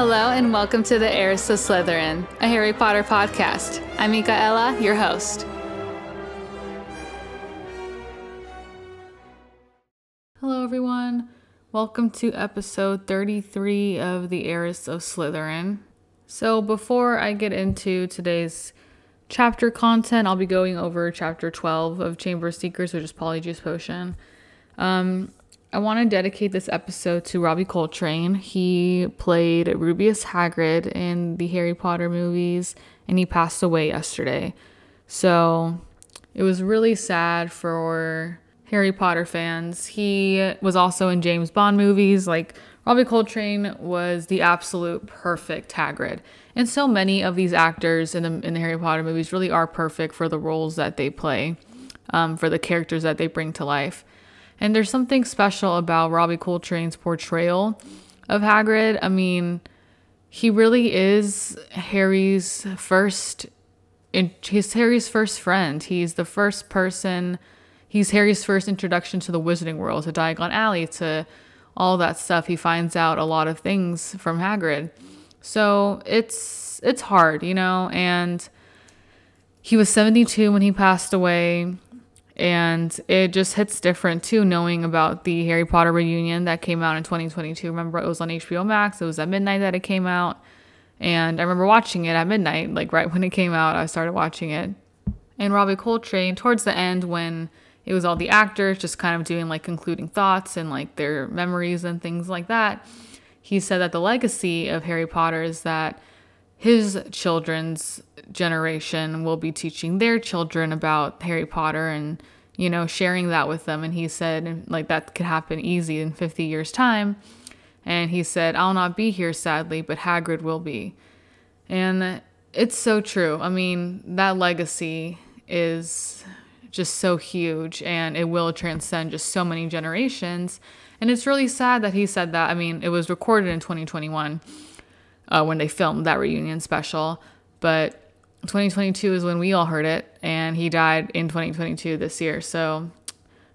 Hello and welcome to the Heiress of Slytherin, a Harry Potter podcast. I'm Michaela, your host. Hello, everyone. Welcome to episode 33 of the Heiress of Slytherin. So, before I get into today's chapter content, I'll be going over chapter 12 of Chamber of Secrets, which is Polyjuice Potion. Um, I want to dedicate this episode to Robbie Coltrane. He played Rubeus Hagrid in the Harry Potter movies and he passed away yesterday. So it was really sad for Harry Potter fans. He was also in James Bond movies. Like Robbie Coltrane was the absolute perfect Hagrid. And so many of these actors in the, in the Harry Potter movies really are perfect for the roles that they play, um, for the characters that they bring to life. And there's something special about Robbie Coltrane's portrayal of Hagrid. I mean, he really is Harry's first he's Harry's first friend. He's the first person he's Harry's first introduction to the wizarding world, to Diagon Alley, to all that stuff. He finds out a lot of things from Hagrid. So it's it's hard, you know, and he was 72 when he passed away and it just hits different too knowing about the harry potter reunion that came out in 2022 remember it was on hbo max. It was at midnight that it came out. And i remember watching it at midnight like right when it came out i started watching it. And robbie coltrane towards the end when it was all the actors just kind of doing like concluding thoughts and like their memories and things like that he said that the legacy of harry potter is that his children's generation will be teaching their children about Harry Potter and you know sharing that with them. And he said like that could happen easy in 50 years time. And he said I'll not be here sadly but Hagrid will be. And it's so true. I mean that legacy is just so huge and it will transcend just so many generations. And it's really sad that he said that. I mean it was recorded in 2021 uh, when they filmed that reunion special but 2022 is when we all heard it, and he died in 2022 this year. So,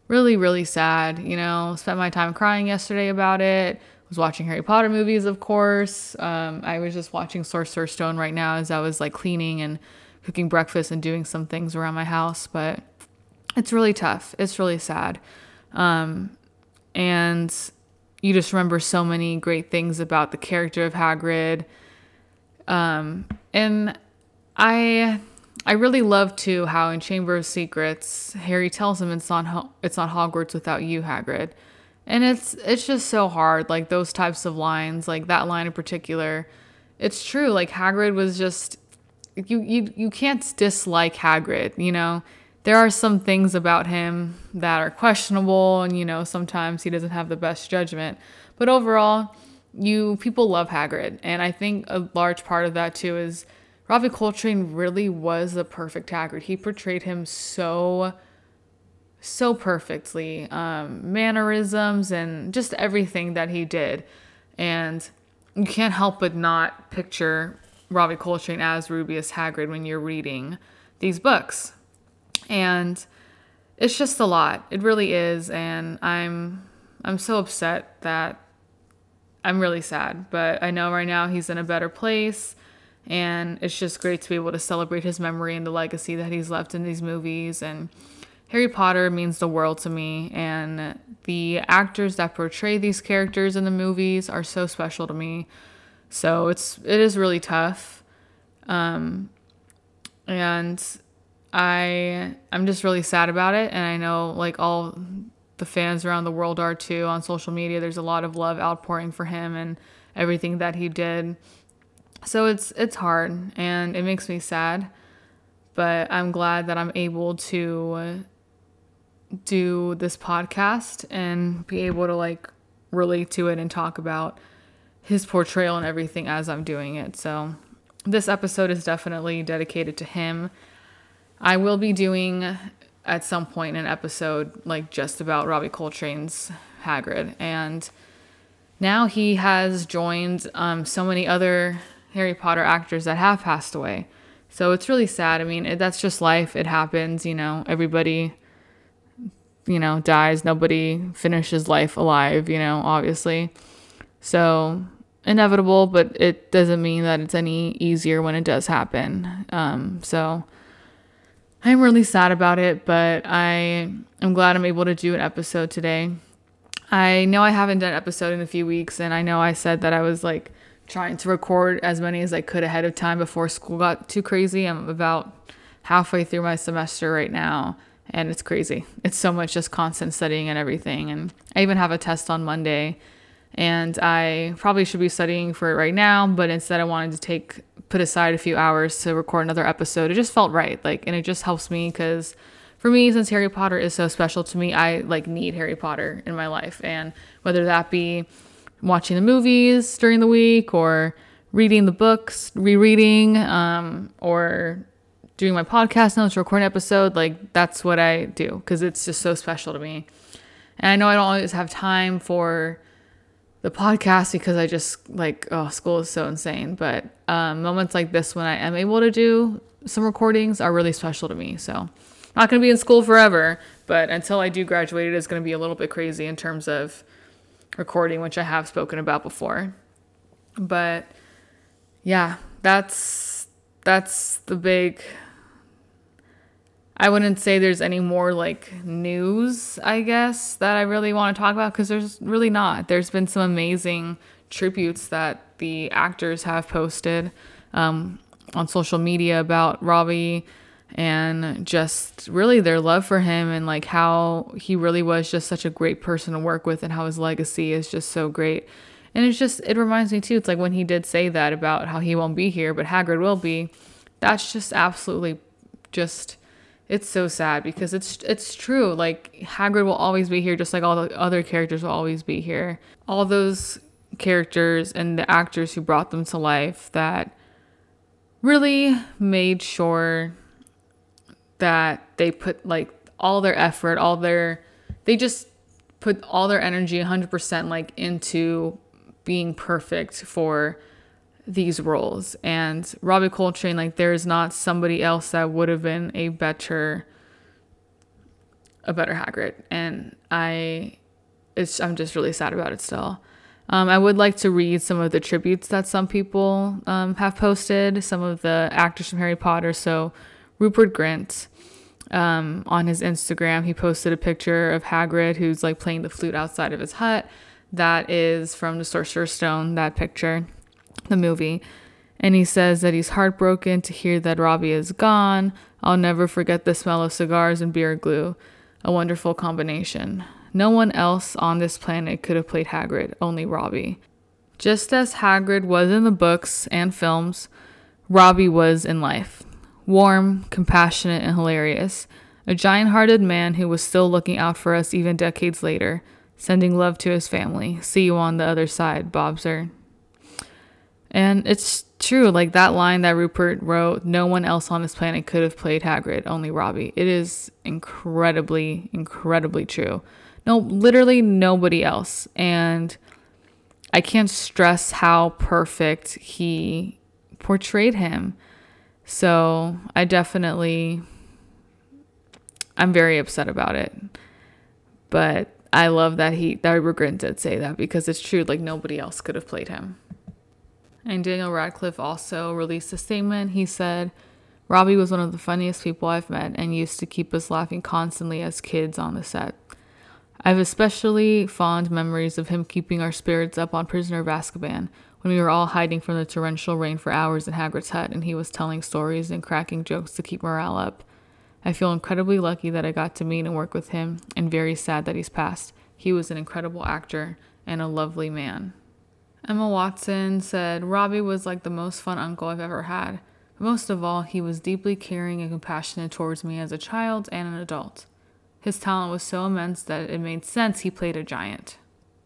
really, really sad. You know, spent my time crying yesterday about it. Was watching Harry Potter movies, of course. Um, I was just watching Sorcerer's Stone right now as I was like cleaning and cooking breakfast and doing some things around my house. But it's really tough. It's really sad. Um, and you just remember so many great things about the character of Hagrid. Um, and I I really love too how in Chamber of Secrets Harry tells him it's not it's not Hogwarts without you, Hagrid, and it's it's just so hard. Like those types of lines, like that line in particular, it's true. Like Hagrid was just you you you can't dislike Hagrid. You know there are some things about him that are questionable, and you know sometimes he doesn't have the best judgment, but overall, you people love Hagrid, and I think a large part of that too is Robbie Coltrane really was the perfect Hagrid. He portrayed him so, so perfectly. Um, mannerisms and just everything that he did. And you can't help but not picture Robbie Coltrane as Rubeus Hagrid when you're reading these books. And it's just a lot. It really is. And I'm I'm so upset that I'm really sad. But I know right now he's in a better place and it's just great to be able to celebrate his memory and the legacy that he's left in these movies and Harry Potter means the world to me and the actors that portray these characters in the movies are so special to me. So it's it is really tough. Um and I I'm just really sad about it and I know like all the fans around the world are too on social media. There's a lot of love outpouring for him and everything that he did. So it's it's hard and it makes me sad, but I'm glad that I'm able to do this podcast and be able to like relate to it and talk about his portrayal and everything as I'm doing it. So this episode is definitely dedicated to him. I will be doing at some point an episode like just about Robbie Coltrane's Hagrid and now he has joined um, so many other Harry Potter actors that have passed away. So it's really sad. I mean, it, that's just life. It happens, you know, everybody, you know, dies. Nobody finishes life alive, you know, obviously. So inevitable, but it doesn't mean that it's any easier when it does happen. Um, so I'm really sad about it, but I am glad I'm able to do an episode today. I know I haven't done an episode in a few weeks, and I know I said that I was like trying to record as many as I could ahead of time before school got too crazy. I'm about halfway through my semester right now, and it's crazy. It's so much just constant studying and everything. And I even have a test on Monday and I probably should be studying for it right now, but instead I wanted to take put aside a few hours to record another episode. It just felt right, like, and it just helps me because for me, since Harry Potter is so special to me, I like need Harry Potter in my life, and whether that be watching the movies during the week or reading the books, rereading, um, or doing my podcast notes, recording an episode, like that's what I do because it's just so special to me. And I know I don't always have time for the podcast because I just like oh school is so insane. But um, moments like this when I am able to do some recordings are really special to me. So not gonna be in school forever, but until I do graduate, it is gonna be a little bit crazy in terms of recording, which I have spoken about before. But yeah, that's that's the big I wouldn't say there's any more like news, I guess, that I really want to talk about because there's really not. There's been some amazing tributes that the actors have posted um, on social media about Robbie and just really their love for him and like how he really was just such a great person to work with and how his legacy is just so great. And it's just, it reminds me too, it's like when he did say that about how he won't be here, but Hagrid will be. That's just absolutely just it's so sad because it's it's true. Like Hagrid will always be here, just like all the other characters will always be here. All those characters and the actors who brought them to life that really made sure that they put like all their effort, all their they just put all their energy 100% like into being perfect for these roles. And Robbie Coltrane, like there is not somebody else that would have been a better a better Hagrid. And I it's I'm just really sad about it still. Um, I would like to read some of the tributes that some people um, have posted, some of the actors from Harry Potter. So, Rupert Grint um, on his Instagram, he posted a picture of Hagrid who's like playing the flute outside of his hut. That is from the Sorcerer's Stone, that picture the movie. And he says that he's heartbroken to hear that Robbie is gone. I'll never forget the smell of cigars and beer glue. A wonderful combination. No one else on this planet could have played Hagrid, only Robbie. Just as Hagrid was in the books and films, Robbie was in life. Warm, compassionate, and hilarious. A giant hearted man who was still looking out for us even decades later, sending love to his family. See you on the other side, Bobser. And it's true, like that line that Rupert wrote, no one else on this planet could have played Hagrid, only Robbie. It is incredibly, incredibly true. No, literally nobody else. And I can't stress how perfect he portrayed him. So I definitely, I'm very upset about it. But I love that he, that Rupert did say that because it's true, like nobody else could have played him. And Daniel Radcliffe also released a statement. He said, Robbie was one of the funniest people I've met and used to keep us laughing constantly as kids on the set. I have especially fond memories of him keeping our spirits up on Prisoner of Azkaban when we were all hiding from the torrential rain for hours in Hagrid's hut and he was telling stories and cracking jokes to keep morale up. I feel incredibly lucky that I got to meet and work with him and very sad that he's passed. He was an incredible actor and a lovely man. Emma Watson said Robbie was like the most fun uncle I've ever had. Most of all, he was deeply caring and compassionate towards me as a child and an adult. His talent was so immense that it made sense he played a giant.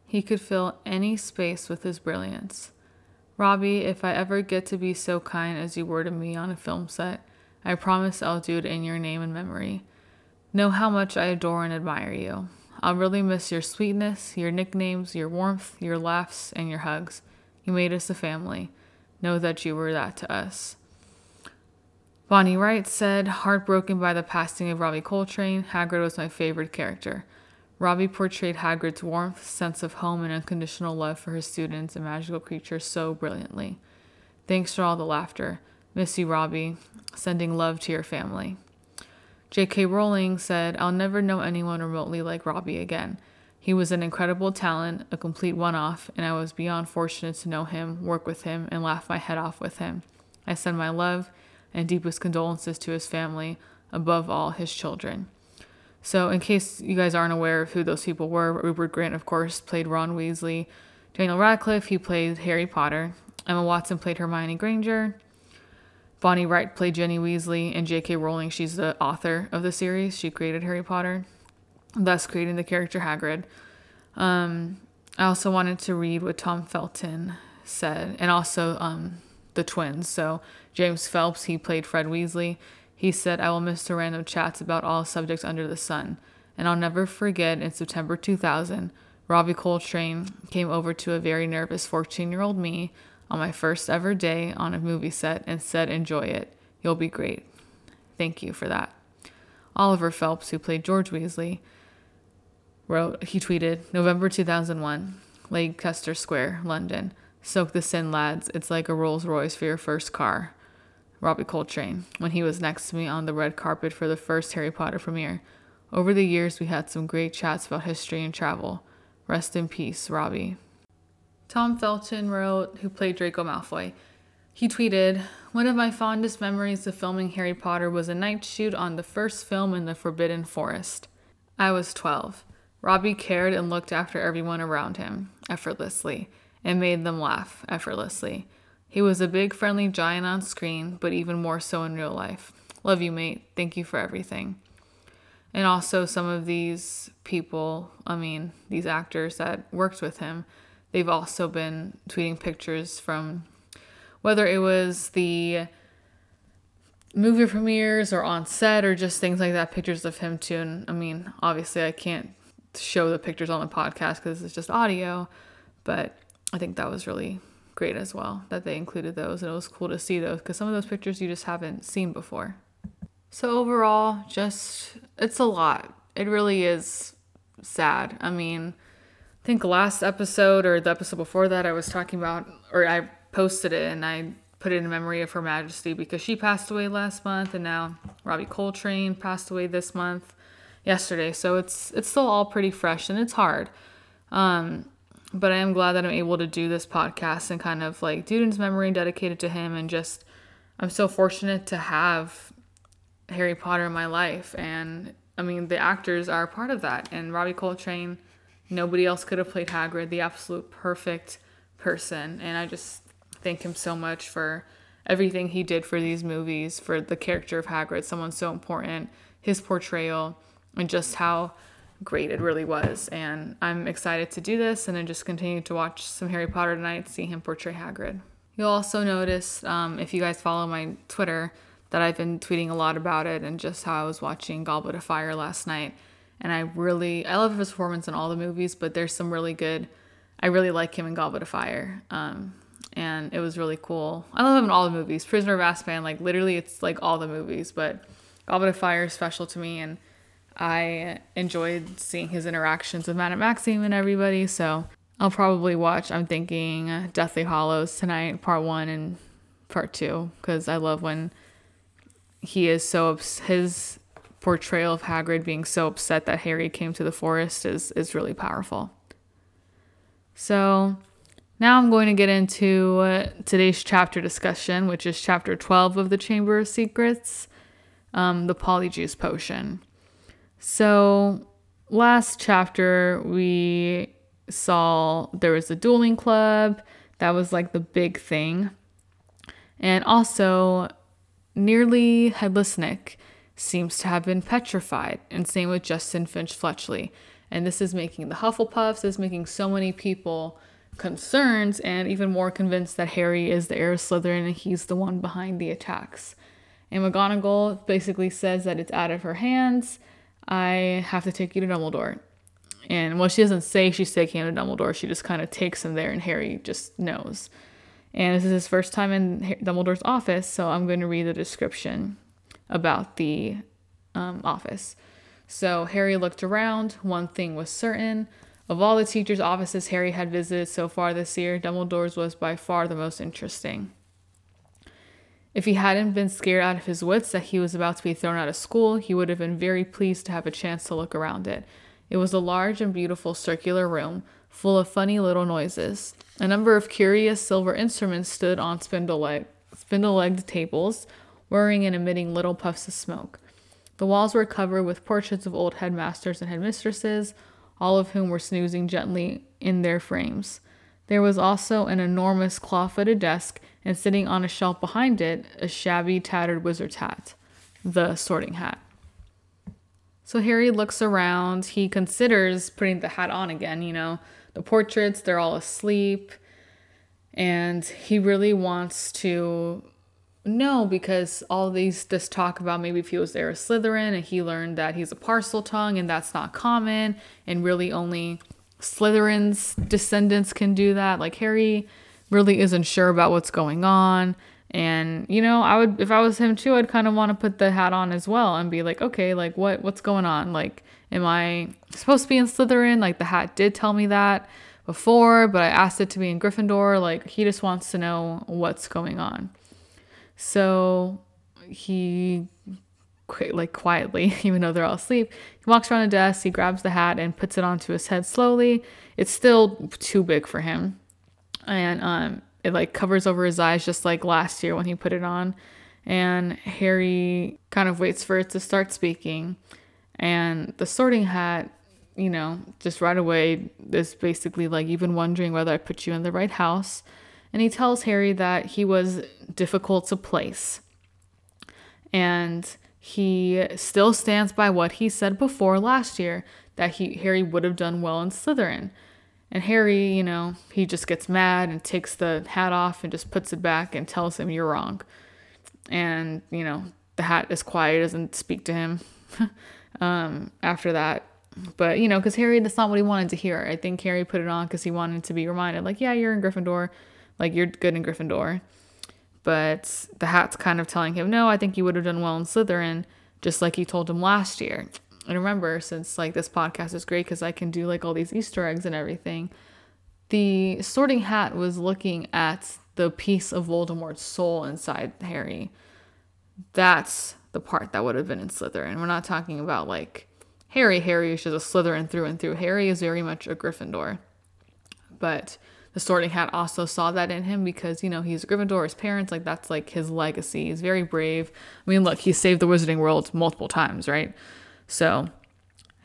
He could fill any space with his brilliance. Robbie, if I ever get to be so kind as you were to me on a film set, I promise I'll do it in your name and memory. Know how much I adore and admire you. I'll really miss your sweetness, your nicknames, your warmth, your laughs, and your hugs. You made us a family. Know that you were that to us. Bonnie Wright said, heartbroken by the passing of Robbie Coltrane, Hagrid was my favorite character. Robbie portrayed Hagrid's warmth, sense of home, and unconditional love for his students and magical creatures so brilliantly. Thanks for all the laughter. Miss you, Robbie. Sending love to your family. J.K. Rowling said, I'll never know anyone remotely like Robbie again. He was an incredible talent, a complete one off, and I was beyond fortunate to know him, work with him, and laugh my head off with him. I send my love and deepest condolences to his family, above all, his children. So, in case you guys aren't aware of who those people were, Rupert Grint, of course, played Ron Weasley. Daniel Radcliffe, he played Harry Potter. Emma Watson played Hermione Granger. Bonnie Wright played Ginny Weasley, and J.K. Rowling, she's the author of the series. She created Harry Potter, thus creating the character Hagrid. Um, I also wanted to read what Tom Felton said, and also um, the twins. So James Phelps, he played Fred Weasley. He said, I will miss the random chats about all subjects under the sun. And I'll never forget in September 2000, Robbie Coltrane came over to a very nervous 14 year old me on my first ever day on a movie set and said, Enjoy it. You'll be great. Thank you for that. Oliver Phelps, who played George Weasley, wrote, he tweeted, November 2001, Leicester Square, London. Soak this in, lads. It's like a Rolls Royce for your first car. Robbie Coltrane, when he was next to me on the red carpet for the first Harry Potter premiere. Over the years, we had some great chats about history and travel. Rest in peace, Robbie. Tom Felton wrote, who played Draco Malfoy. He tweeted, One of my fondest memories of filming Harry Potter was a night shoot on the first film in the Forbidden Forest. I was 12. Robbie cared and looked after everyone around him, effortlessly, and made them laugh, effortlessly. He was a big, friendly giant on screen, but even more so in real life. Love you, mate. Thank you for everything. And also, some of these people, I mean, these actors that worked with him, they've also been tweeting pictures from whether it was the movie premieres or on set or just things like that, pictures of him too. And I mean, obviously, I can't show the pictures on the podcast because it's just audio, but I think that was really great as well that they included those and it was cool to see those because some of those pictures you just haven't seen before. So overall, just it's a lot. It really is sad. I mean, think last episode or the episode before that I was talking about or I posted it and I put it in memory of Her Majesty because she passed away last month and now Robbie Coltrane passed away this month yesterday. So it's it's still all pretty fresh and it's hard. Um but I am glad that I'm able to do this podcast and kind of like in memory and dedicate to him. And just, I'm so fortunate to have Harry Potter in my life. And I mean, the actors are part of that. And Robbie Coltrane, nobody else could have played Hagrid, the absolute perfect person. And I just thank him so much for everything he did for these movies, for the character of Hagrid, someone so important, his portrayal, and just how great it really was. And I'm excited to do this and then just continue to watch some Harry Potter tonight, see him portray Hagrid. You'll also notice, um, if you guys follow my Twitter, that I've been tweeting a lot about it and just how I was watching Goblet of Fire last night. And I really, I love his performance in all the movies, but there's some really good, I really like him in Goblet of Fire. Um, and it was really cool. I love him in all the movies. Prisoner of Azkaban, like literally, it's like all the movies, but Goblet of Fire is special to me. And I enjoyed seeing his interactions with Madame Maxime and everybody, so I'll probably watch, I'm thinking, Deathly Hallows tonight, part one and part two, because I love when he is so, his portrayal of Hagrid being so upset that Harry came to the forest is, is really powerful. So now I'm going to get into uh, today's chapter discussion, which is chapter 12 of the Chamber of Secrets, um, the Polyjuice Potion. So, last chapter, we saw there was a dueling club. That was like the big thing. And also, nearly Headless Nick seems to have been petrified, and same with Justin Finch Fletchley. And this is making the Hufflepuffs, this is making so many people concerned and even more convinced that Harry is the heir of Slytherin and he's the one behind the attacks. And McGonagall basically says that it's out of her hands I have to take you to Dumbledore. And well, she doesn't say she's taking him to Dumbledore. She just kind of takes him there, and Harry just knows. And this is his first time in Dumbledore's office, so I'm going to read the description about the um, office. So Harry looked around. One thing was certain. Of all the teachers' offices Harry had visited so far this year, Dumbledore's was by far the most interesting. If he hadn't been scared out of his wits that he was about to be thrown out of school, he would have been very pleased to have a chance to look around it. It was a large and beautiful circular room, full of funny little noises. A number of curious silver instruments stood on spindle legged tables, whirring and emitting little puffs of smoke. The walls were covered with portraits of old headmasters and headmistresses, all of whom were snoozing gently in their frames. There was also an enormous claw footed desk, and sitting on a shelf behind it, a shabby, tattered wizard's hat, the sorting hat. So Harry looks around. He considers putting the hat on again. You know, the portraits, they're all asleep. And he really wants to know because all these this talk about maybe if he was there a Slytherin and he learned that he's a Parseltongue and that's not common and really only Slytherin's descendants can do that. Like Harry really isn't sure about what's going on. And you know, I would if I was him too, I'd kind of want to put the hat on as well and be like, okay, like what what's going on? Like, am I supposed to be in Slytherin? Like the hat did tell me that before, but I asked it to be in Gryffindor. Like he just wants to know what's going on. So he like quietly, even though they're all asleep, he walks around the desk, he grabs the hat and puts it onto his head slowly. It's still too big for him. And um it like covers over his eyes just like last year when he put it on. And Harry kind of waits for it to start speaking. And the sorting hat, you know, just right away is basically like, been wondering whether I put you in the right house. And he tells Harry that he was difficult to place. And he still stands by what he said before last year that he Harry would have done well in Slytherin. And Harry, you know, he just gets mad and takes the hat off and just puts it back and tells him, You're wrong. And, you know, the hat is quiet, doesn't speak to him um, after that. But, you know, because Harry, that's not what he wanted to hear. I think Harry put it on because he wanted to be reminded, like, yeah, you're in Gryffindor. Like, you're good in Gryffindor. But the hat's kind of telling him, no, I think you would have done well in Slytherin, just like he told him last year. And remember, since like this podcast is great because I can do like all these Easter eggs and everything, the sorting hat was looking at the piece of Voldemort's soul inside Harry. That's the part that would have been in Slytherin. We're not talking about like Harry. Harry is just a Slytherin through and through. Harry is very much a Gryffindor. But the sorting hat also saw that in him because, you know, he's a Gryffindor, his parents, like that's like his legacy. He's very brave. I mean, look, he saved the wizarding world multiple times, right? So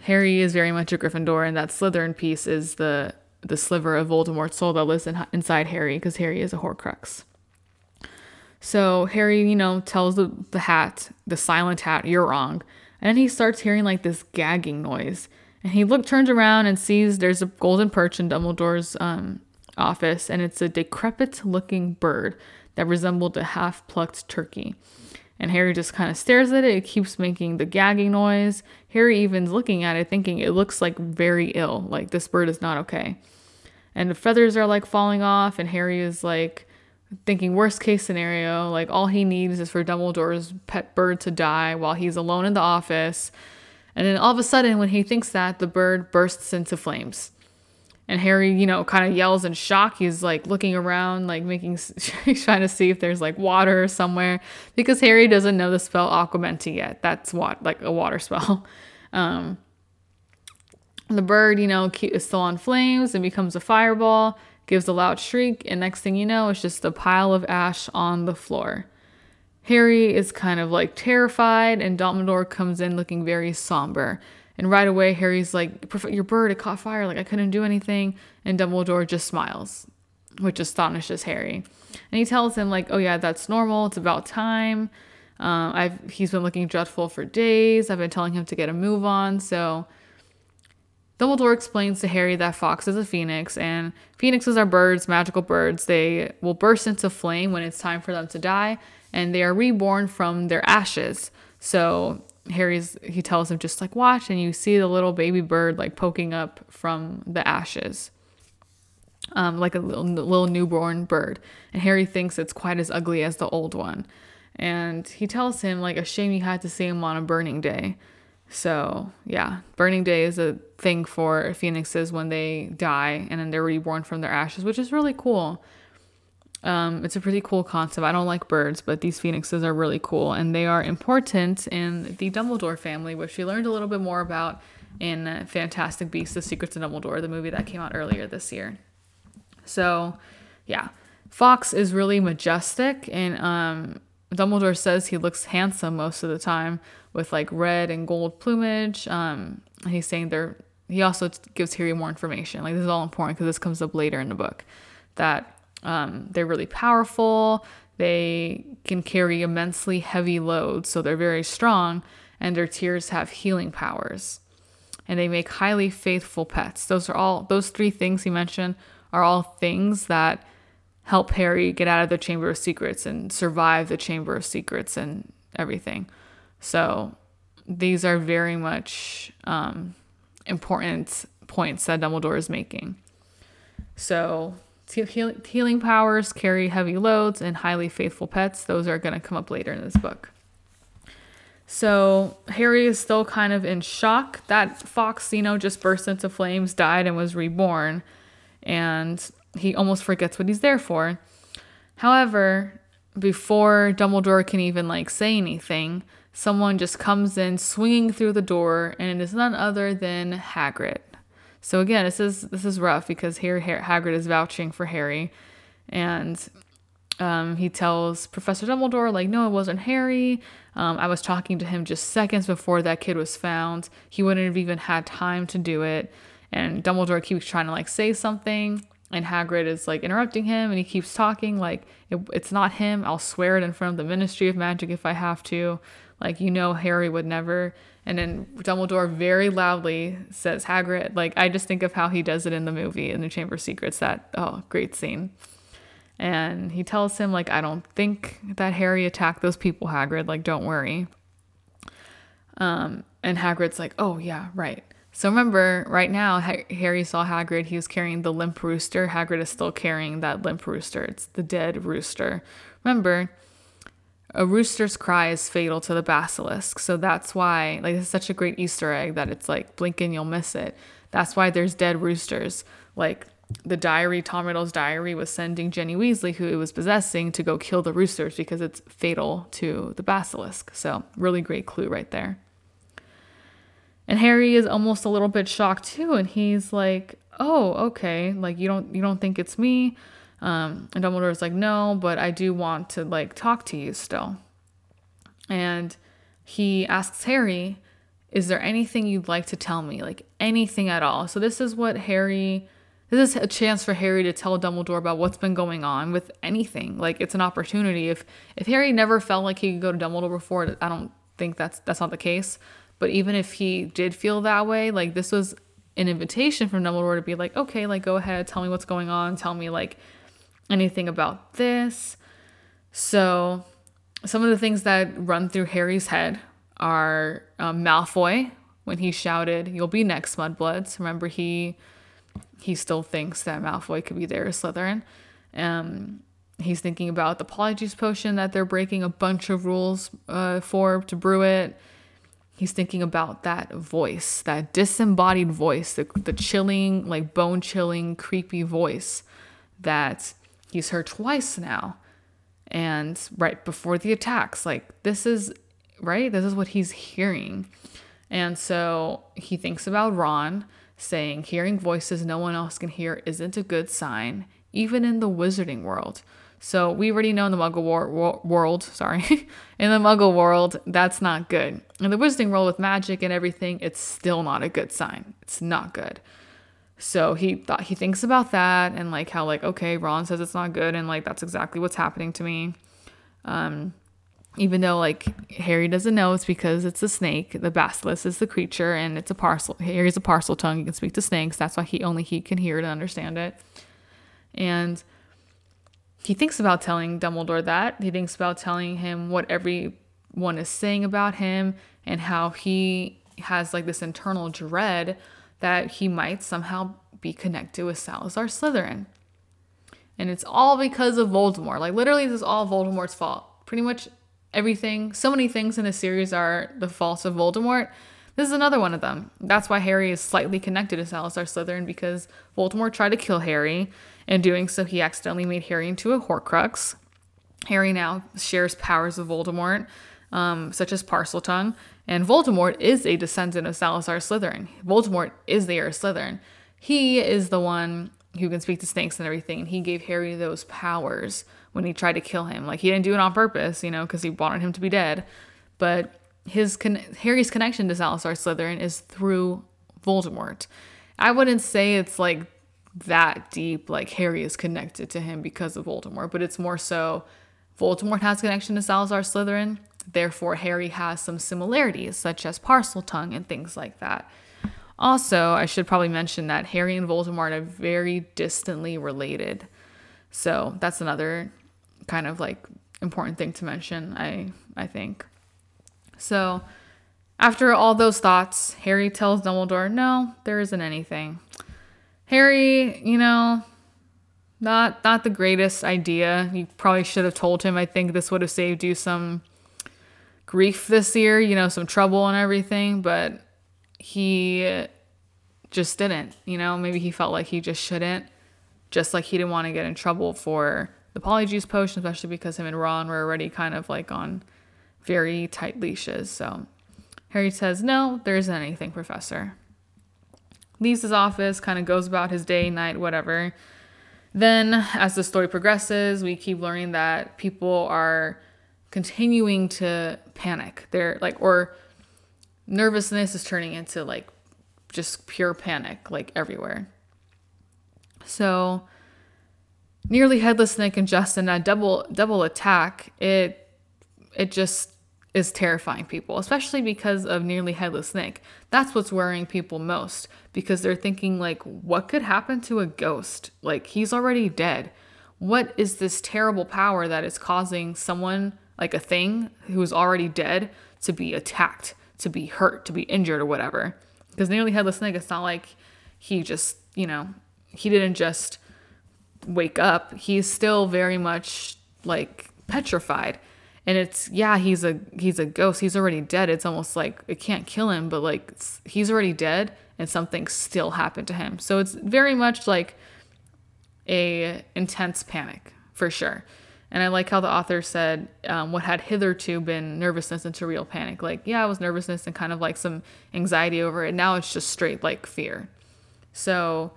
Harry is very much a Gryffindor, and that Slytherin piece is the the sliver of Voldemort's soul that lives in, inside Harry because Harry is a Horcrux. So Harry, you know, tells the, the hat, the silent hat, you're wrong. And he starts hearing like this gagging noise. And he look turns around and sees there's a golden perch in Dumbledore's um, office, and it's a decrepit looking bird that resembled a half plucked turkey. And Harry just kind of stares at it. It keeps making the gagging noise. Harry even's looking at it, thinking it looks like very ill. Like this bird is not okay. And the feathers are like falling off, and Harry is like thinking worst case scenario. Like all he needs is for Dumbledore's pet bird to die while he's alone in the office. And then all of a sudden, when he thinks that, the bird bursts into flames. And Harry, you know, kind of yells in shock. He's like looking around, like making, trying to see if there's like water somewhere because Harry doesn't know the spell Aquamenti yet. That's what, like a water spell. Um, the bird, you know, is still on flames and becomes a fireball, gives a loud shriek, and next thing you know, it's just a pile of ash on the floor. Harry is kind of like terrified, and Dumbledore comes in looking very somber. And right away, Harry's like, Your bird, it caught fire. Like, I couldn't do anything. And Dumbledore just smiles, which astonishes Harry. And he tells him, like, Oh, yeah, that's normal. It's about time. Um, I've he's been looking dreadful for days. I've been telling him to get a move on. So Dumbledore explains to Harry that Fawkes is a phoenix, and phoenixes are birds, magical birds. They will burst into flame when it's time for them to die, and they are reborn from their ashes. So Harry's he tells him just like watch and you see the little baby bird like poking up from the ashes. Um, like a little, little newborn bird. And Harry thinks it's quite as ugly as the old one. And he tells him like a shame you had to see him on a burning day. So, yeah, Burning Day is a thing for phoenixes when they die and then they're reborn from their ashes, which is really cool. Um, it's a pretty cool concept. I don't like birds, but these phoenixes are really cool and they are important in the Dumbledore family, which we learned a little bit more about in Fantastic Beasts: The Secrets of Dumbledore, the movie that came out earlier this year. So, yeah, Fawkes is really majestic and um, Dumbledore says he looks handsome most of the time with like red and gold plumage. Um, he's saying they're. He also gives Harry more information. Like this is all important because this comes up later in the book. That um, they're really powerful. They can carry immensely heavy loads, so they're very strong, and their tears have healing powers. And they make highly faithful pets. Those are all those three things he mentioned are all things that help Harry get out of the Chamber of Secrets and survive the Chamber of Secrets and everything. So these are very much um, important points that Dumbledore is making. So healing powers, carry heavy loads, and highly faithful pets. Those are going to come up later in this book. So Harry is still kind of in shock that Fawkes, you know, just burst into flames, died, and was reborn. And he almost forgets what he's there for. However, before Dumbledore can even like say anything, someone just comes in swinging through the door, and it is none other than Hagrid. So again, this is this is rough because here Hagrid is vouching for Harry, and um, he tells Professor Dumbledore like, "No, it wasn't Harry. Um, I was talking to him just seconds before that kid was found. He wouldn't have even had time to do it." And Dumbledore keeps trying to like say something, and Hagrid is like interrupting him and he keeps talking like it, it's not him. I'll swear it in front of the Ministry of Magic if I have to. Like you know Harry would never. And then Dumbledore very loudly says Hagrid. Like I just think of how he does it in the movie in the Chamber of Secrets. That oh great scene. And he tells him like I don't think that Harry attacked those people Hagrid. Like don't worry. Um and Hagrid's like oh yeah right. So remember, right now, Harry saw Hagrid. He was carrying the limp rooster. Hagrid is still carrying that limp rooster. It's the dead rooster. Remember, a rooster's cry is fatal to the basilisk. So that's why, like, it's such a great Easter egg that it's like, blink and you'll miss it. That's why there's dead roosters. Like, the diary, Tom Riddle's diary, was sending Ginny Weasley, who it was possessing, to go kill the roosters because it's fatal to the basilisk. So, really great clue right there. And Harry is almost a little bit shocked too, and he's like, "Oh, okay. Like you don't you don't think it's me?" Um, and Dumbledore's like, "No, but I do want to like talk to you still." And he asks Harry, "Is there anything you'd like to tell me? Like anything at all?" So this is what Harry this is a chance for Harry to tell Dumbledore about what's been going on with anything. Like it's an opportunity. If if Harry never felt like he could go to Dumbledore before, I don't think that's that's not the case. But even if he did feel that way, like this was an invitation from Dumbledore to be like, okay, like go ahead, tell me what's going on, tell me like anything about this. So some of the things that run through Harry's head are um, Malfoy when he shouted, "You'll be next, Mudbloods." Remember, he he still thinks that Malfoy could be there Slytherin. Um, he's thinking about the Polyjuice potion that they're breaking a bunch of rules uh, for to brew it. He's thinking about that voice, that disembodied voice, the, the chilling, like bone chilling, creepy voice that he's heard twice now. And right before the attacks, like this is right, this is what he's hearing. And so he thinks about Ron saying, Hearing voices no one else can hear isn't a good sign, even in the wizarding world. So we already know in the Muggle war- world, sorry, in the Muggle world, that's not good. In the Wizarding world with magic and everything, it's still not a good sign. It's not good. So he thought he thinks about that and like how like okay, Ron says it's not good and like that's exactly what's happening to me. Um, even though like Harry doesn't know, it's because it's a snake. The basilisk is the creature, and it's a parcel. Harry's a Parseltongue. He can speak to snakes. That's why he only he can hear to understand it. And he thinks about telling Dumbledore that. He thinks about telling him what everyone is saying about him and how he has like this internal dread that he might somehow be connected with Salazar Slytherin. And it's all because of Voldemort. Like literally this is all Voldemort's fault. Pretty much everything, so many things in the series are the fault of Voldemort. This is another one of them. That's why Harry is slightly connected to Salazar Slytherin because Voldemort tried to kill Harry. In doing so, he accidentally made Harry into a Horcrux. Harry now shares powers of Voldemort, um, such as Parseltongue, and Voldemort is a descendant of Salazar Slytherin. Voldemort is the heir of Slytherin. He is the one who can speak to snakes and everything, and he gave Harry those powers when he tried to kill him. Like he didn't do it on purpose, you know, because he wanted him to be dead, but his con- Harry's connection to Salazar Slytherin is through Voldemort. I wouldn't say it's like that deep, like Harry is connected to him because of Voldemort, but it's more so Voldemort has connection to Salazar Slytherin. Therefore, Harry has some similarities, such as Parseltongue and things like that. Also, I should probably mention that Harry and Voldemort are very distantly related. So that's another kind of like important thing to mention, I I think. So after all those thoughts, Harry tells Dumbledore, no, there isn't anything. Harry, you know, not not the greatest idea. You probably should have told him. I think this would have saved you some grief this year, you know, some trouble and everything, but he just didn't, you know, maybe he felt like he just shouldn't, just like he didn't want to get in trouble for the polyjuice potion, especially because him and Ron were already kind of like on very tight leashes. So Harry says, No, there isn't anything, Professor. Leaves his office, kind of goes about his day, night, whatever. Then, as the story progresses, we keep learning that people are continuing to panic. They're like, or nervousness is turning into like just pure panic, like everywhere. So, nearly headless Nick and Justin, a double double attack, it it just is terrifying people, especially because of nearly headless Nick. That's what's worrying people most because they're thinking like what could happen to a ghost? Like he's already dead. What is this terrible power that is causing someone like a thing who's already dead to be attacked, to be hurt, to be injured or whatever? Because nearly headless Nick, it's not like he just, you know, he didn't just wake up. He's still very much like petrified. And it's yeah he's a he's a ghost. He's already dead. It's almost like it can't kill him but like he's already dead and something still happened to him. So it's very much like a intense panic for sure and i like how the author said um, what had hitherto been nervousness into real panic like yeah it was nervousness and kind of like some anxiety over it now it's just straight like fear so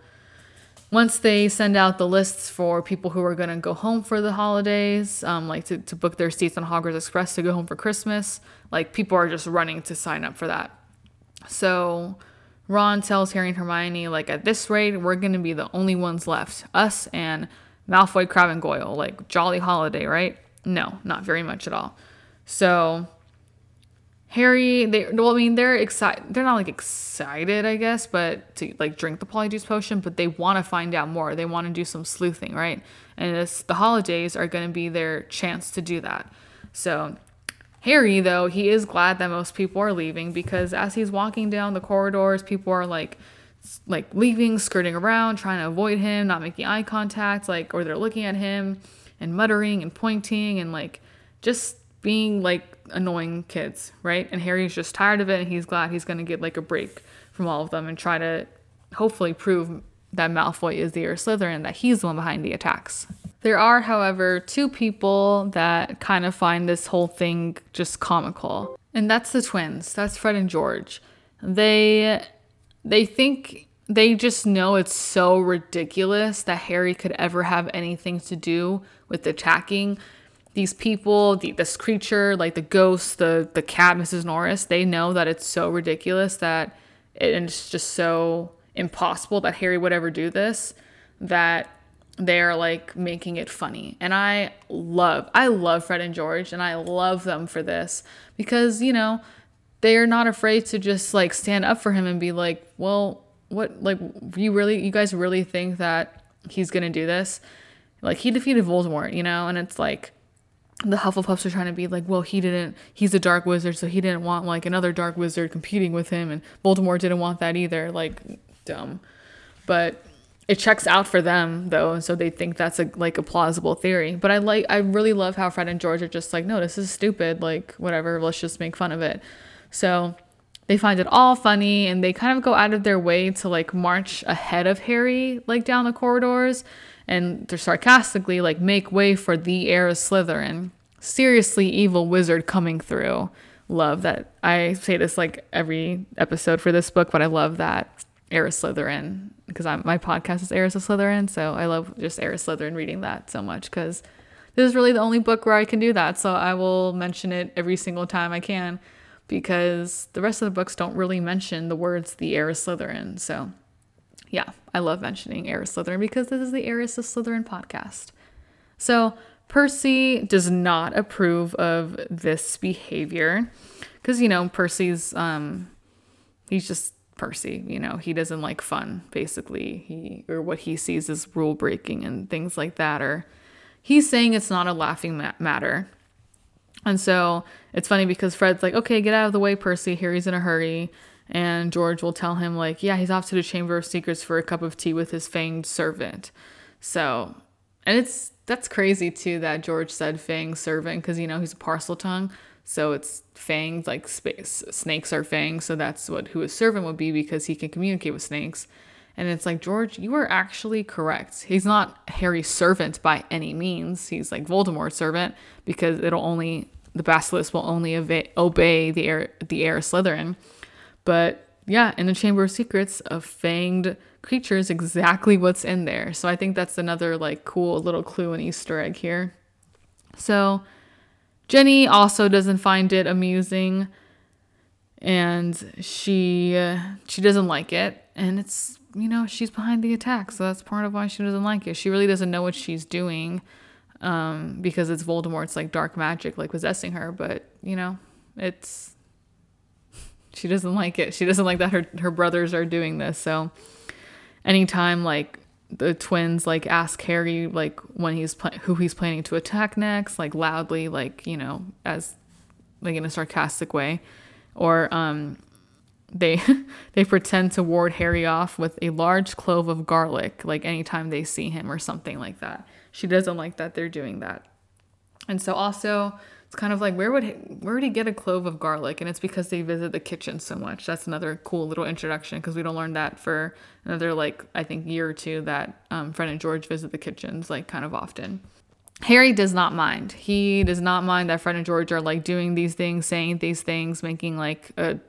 once they send out the lists for people who are going to go home for the holidays, um, like to, to book their seats on Hogwarts Express to go home for Christmas, like people are just running to sign up for that. So Ron tells Harry and Hermione, like, at this rate, we're going to be the only ones left. Us and Malfoy, Crabbe, and Goyle. Like, jolly holiday, right? No, not very much at all. So Harry, they well, I mean, they're excited. They're not like excited, I guess, but to like drink the polyjuice potion, but they want to find out more. They want to do some sleuthing, right? And it's the holidays are going to be their chance to do that. So Harry, though, he is glad that most people are leaving because as he's walking down the corridors, people are like like leaving, skirting around, trying to avoid him, not making eye contact, like or they're looking at him and muttering and pointing and like just being like annoying kids, right? And Harry's just tired of it and he's glad he's to get like a break from all of them and try to hopefully prove that Malfoy is the heir Slytherin that he's the one behind the attacks. There are, however, two people that kind of find this whole thing just comical. And that's the twins. That's Fred and George. They they think they just know it's so ridiculous that Harry could ever have anything to do with attacking these people, the, this creature, like the ghost, the the cat, Mrs. Norris, they know that it's so ridiculous that it, and it's just so impossible that Harry would ever do this that they're like making it funny. And I love I love Fred and George and I love them for this because, you know, they're not afraid to just like stand up for him and be like, "Well, what like you really you guys really think that he's to do this?" Like he defeated Voldemort, you know, and it's like the Hufflepuffs are trying to be like, well, he didn't, he's a dark wizard, so he didn't want like another dark wizard competing with him, and Voldemort didn't want that either. Like, dumb. But it checks out for them though, and so they think that's a like a plausible theory. But I like, I really love how Fred and George are just like, no, this is stupid. Like, whatever, let's just make fun of it. So they find it all funny and they kind of go out of their way to like march ahead of Harry like down the corridors and they're sarcastically like make way for the heir of Slytherin. Seriously evil wizard coming through. Love that. I say this like every episode for this book, but I love that heir of Slytherin because my podcast is Heiress of Slytherin, so I love just Heir of Slytherin reading that so much because this is really the only book where I can do that. So I will mention it every single time I can because the rest of the books don't really mention the words the heir of Slytherin. So yeah, I love mentioning heir of Slytherin because this is the Heiress of Slytherin podcast. So Percy does not approve of this behavior because you know Percy's um he's just Percy, you know, he doesn't like fun basically. He or what he sees as rule breaking and things like that or he's saying it's not a laughing matter. And so it's funny because Fred's like, okay, get out of the way, Percy. Here he's in a hurry. And George will tell him, like, yeah, he's off to the Chamber of Secrets for a cup of tea with his fanged servant. So, and it's, that's crazy too that George said fanged servant because, you know, he's a Parseltongue. So it's fanged, like space. Snakes are fanged. So that's what who his servant would be because he can communicate with snakes. And it's like, George, you are actually correct. He's not Harry's servant by any means. He's like Voldemort's servant because it'll only, the basilisk will only obey the heir, the heir Slytherin. But yeah, in the Chamber of Secrets, a fanged creature is exactly what's in there. So I think that's another like cool little clue and Easter egg here. So Ginny also doesn't find it amusing and she uh, she doesn't like it and it's you know, she's behind the attack, so that's part of why she doesn't like it. She really doesn't know what she's doing um, because it's Voldemort's like dark magic, like possessing her. But you know, it's she doesn't like it. She doesn't like that her her brothers are doing this. So anytime like the twins like ask Harry like when he's pl- who he's planning to attack next, like loudly, like you know, as like in a sarcastic way, or um they they pretend to ward Harry off with a large clove of garlic like anytime they see him or something like that. She doesn't like that they're doing that. And so also it's kind of like where would he, where would he get a clove of garlic? And it's because they visit the kitchen so much. That's another cool little introduction because we don't learn that for another like I think year or two that um, Fred and George visit the kitchens like kind of often. Harry does not mind. He does not mind that Fred and George are like doing these things, saying these things, making like a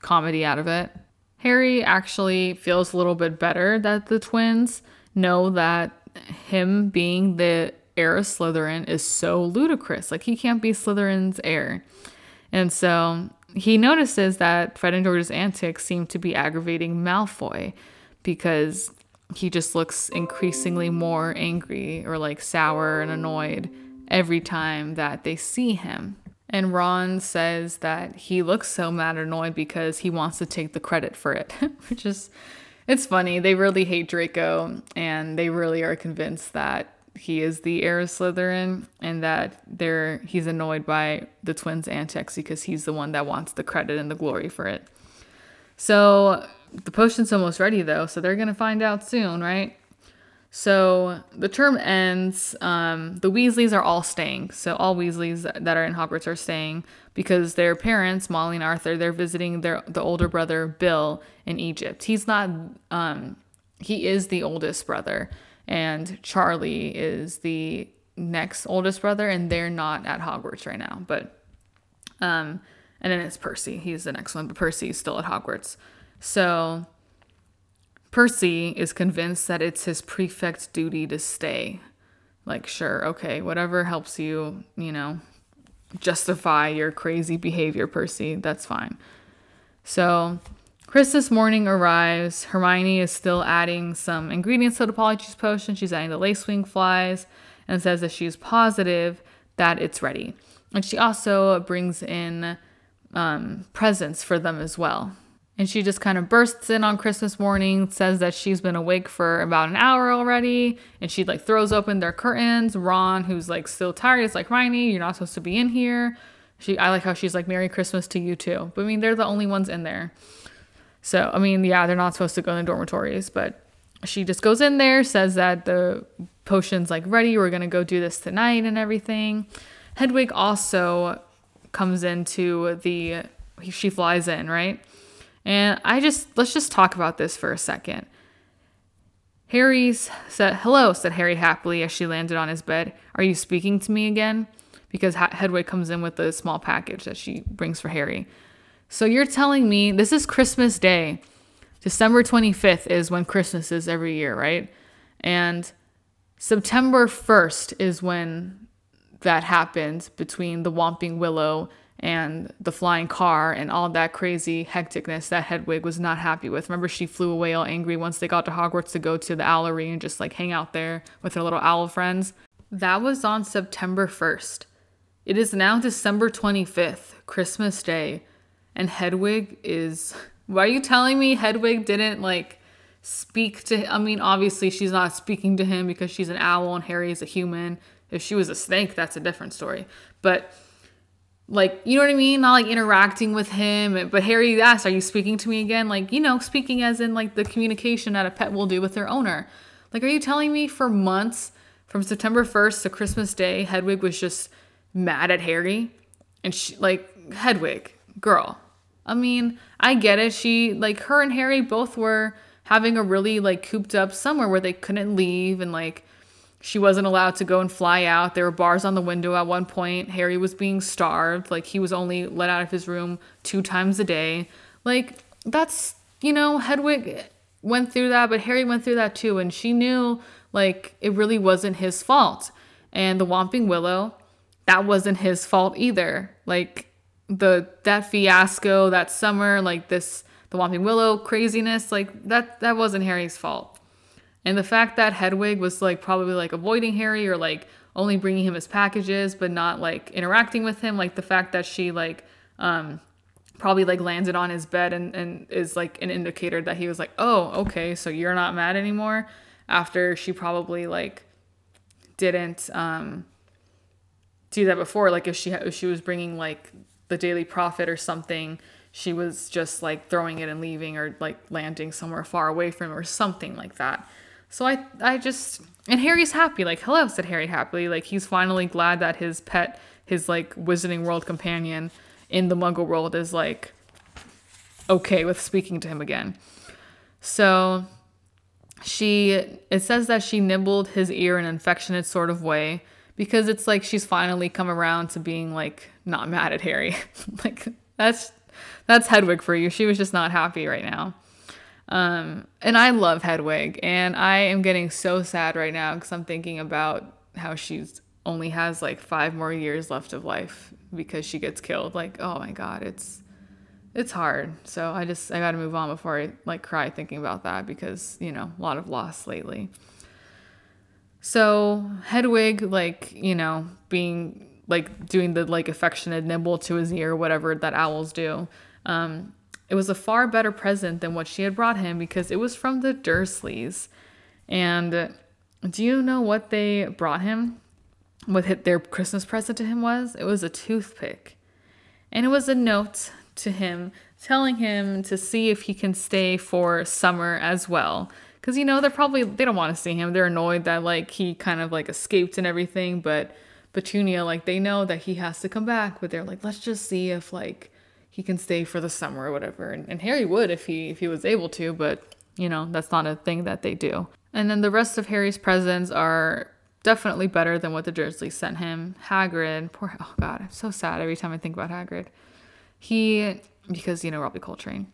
comedy out of it. Harry actually feels a little bit better that the twins know that him being the heir of Slytherin is so ludicrous. Like he can't be Slytherin's heir. And so he notices that Fred and George's antics seem to be aggravating Malfoy because he just looks increasingly more angry or like sour and annoyed every time that they see him. And Ron says that he looks so mad and annoyed because he wants to take the credit for it, which is, it's funny. They really hate Draco and they really are convinced that he is the heir of Slytherin and that they're, he's annoyed by the twins' antics because he's the one that wants the credit and the glory for it. So the potion's almost ready though, so they're to find out soon, right? So the term ends. Um, the Weasleys are all staying. So all Weasleys that are in Hogwarts are staying because their parents, Molly and Arthur, they're visiting their the older brother Bill in Egypt. He's not. Um, he is the oldest brother, and Charlie is the next oldest brother, and they're not at Hogwarts right now. But um, and then it's Percy. He's the next one, but Percy's still at Hogwarts. So Percy is convinced that it's his prefect's duty to stay. Like, sure, okay, whatever helps you, you know, justify your crazy behavior, Percy, that's fine. So, Christmas morning arrives. Hermione is still adding some ingredients to the Polyjuice potion. She's adding the lacewing flies and says that she's positive that it's ready. And she also brings in um, presents for them as well. And she just kind of bursts in on Christmas morning, says that she's been awake for about an hour already, and she like throws open their curtains. Ron, who's like still tired, is like, Hermione, you're not supposed to be in here. She, I like how she's like, Merry Christmas to you too. But I mean, they're the only ones in there. So I mean, yeah, they're not supposed to go in the dormitories, but she just goes in there, says that the potion's like ready. We're gonna go do this tonight and everything. Hedwig also comes into the. She flies in, right? And I just, let's just talk about this for a second. Harry said, Hello, said Harry happily as she landed on his bed. Are you speaking to me again? Because Hedwig comes in with a small package that she brings for Harry. So you're telling me this is Christmas Day. December 25th is when Christmas is every year, right? And September 1st is when that happened between the Whomping Willow and the flying car and all that crazy hecticness that Hedwig was not happy with. Remember, she flew away all angry once they got to Hogwarts to go to the owlery and just like hang out there with her little owl friends. That was on September 1st. It is now December 25th, Christmas Day, and Hedwig is. Why are you telling me Hedwig didn't like speak to I mean, obviously she's not speaking to him because she's an owl and Harry is a human. If she was a snake, that's a different story. But like you know what I mean? Not like interacting with him. But Harry asked, "Are you speaking to me again?" Like you know, speaking as in like the communication that a pet will do with their owner. Like, are you telling me for months, from September first to Christmas Day, Hedwig was just mad at Harry, and she like Hedwig, girl. I mean, I get it. She like her and Harry both were having a really like cooped up summer where they couldn't leave and like she wasn't allowed to go and fly out. There were bars on the window at one point. Harry was being starved. Like he was only let out of his room two times a day. Like that's, you know, Hedwig went through that, but Harry went through that too. And she knew like it really wasn't his fault. And the Whomping Willow, that wasn't his fault either. Like the that fiasco that summer, like this the Whomping Willow craziness, like that that wasn't Harry's fault. And the fact that Hedwig was like probably like avoiding Harry or like only bringing him his packages but not like interacting with him, like the fact that she like um probably like landed on his bed and, and is like an indicator that he was like, oh, okay, so you're not mad anymore after she probably like didn't um do that before. Like if she if she was bringing like the daily prophet or something she was just like throwing it and leaving or like landing somewhere far away from him or something like that so I I just and Harry's happy. Like, hello, said Harry happily. Like he's finally glad that his pet, his like Wizarding World companion in the Muggle world is like okay with speaking to him again. So she it says that she nibbled his ear in an affectionate sort of way because it's like she's finally come around to being like not mad at Harry. like that's that's Hedwig for you. She was just not happy right now. Um, and I love Hedwig, and I am getting so sad right now because I'm thinking about how she's only has like five more years left of life because she gets killed. Like, oh my god, it's it's hard. So I just I got to move on before I like cry thinking about that because you know a lot of loss lately. So Hedwig, like you know, being like doing the like affectionate nibble to his ear, whatever that owls do. Um, it was a far better present than what she had brought him because it was from the Dursleys. And do you know what they brought him? What their Christmas present to him was? It was a toothpick. And it was a note to him telling him to see if he can stay for summer as well. Cause you know, they're probably they don't want to see him. They're annoyed that like he kind of like escaped and everything, but Petunia, like they know that he has to come back, but they're like, let's just see if like he can stay for the summer or whatever. And, and Harry would if he if he was able to, but you know, that's not a thing that they do. And then the rest of Harry's presents are definitely better than what the Dursleys sent him. Hagrid, poor oh god, I'm so sad every time I think about Hagrid. He because you know Robbie Coltrane.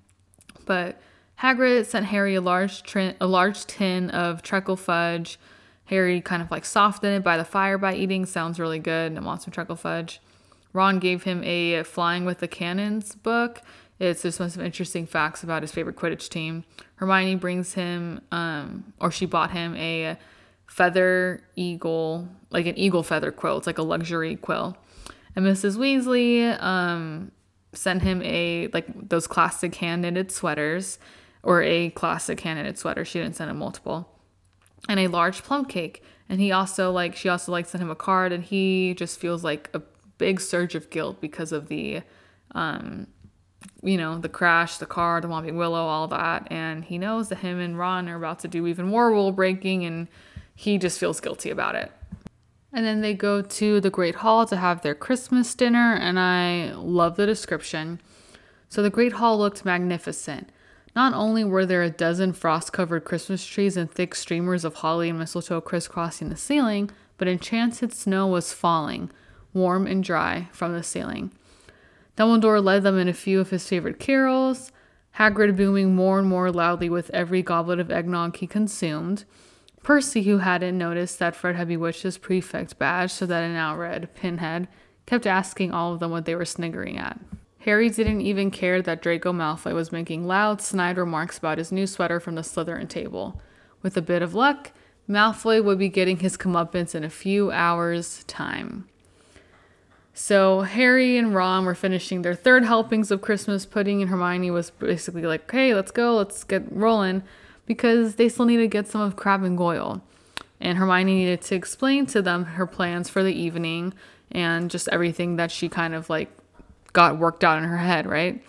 But Hagrid sent Harry a large trin- a large tin of treacle fudge. Harry kind of like softened it by the fire by eating. Sounds really good and wants some treacle fudge. Ron gave him a Flying with the Cannons book. It's just some interesting facts about his favorite Quidditch team. Hermione brings him, um, or she bought him a feather eagle, like an eagle feather quill. It's like a luxury quill. And Mrs. Weasley um, sent him a like those classic hand knitted sweaters, or a classic hand knitted sweater. She didn't send him multiple, and a large plum cake. And he also like she also like sent him a card, and he just feels like a big surge of guilt because of the um you know the crash the car the whomping willow all that. And he knows that him and ron are about to do even more rule breaking and he just feels guilty about it. And then they go to the great hall to have their christmas dinner and i love the description. So the Great Hall looked magnificent. Not only were there a dozen frost covered Christmas trees and thick streamers of holly and mistletoe crisscrossing the ceiling, but enchanted snow was falling, warm and dry, from the ceiling. Dumbledore led them in a few of his favorite carols, Hagrid booming more and more loudly with every goblet of eggnog he consumed. Percy, who hadn't noticed that Fred had bewitched his prefect badge so that it now read Pinhead, kept asking all of them what they were sniggering at. Harry didn't even care that Draco Malfoy was making loud, snide remarks about his new sweater from the Slytherin table. With a bit of luck, Malfoy would be getting his comeuppance in a few hours' time. So Harry and Ron were finishing their third helpings of Christmas pudding, and Hermione was basically like, "Hey, let's go, let's get rolling," because they still need to get some of Crabbe and Goyle. And Hermione needed to explain to them her plans for the evening and just everything that she kind of like got worked out in her head, right?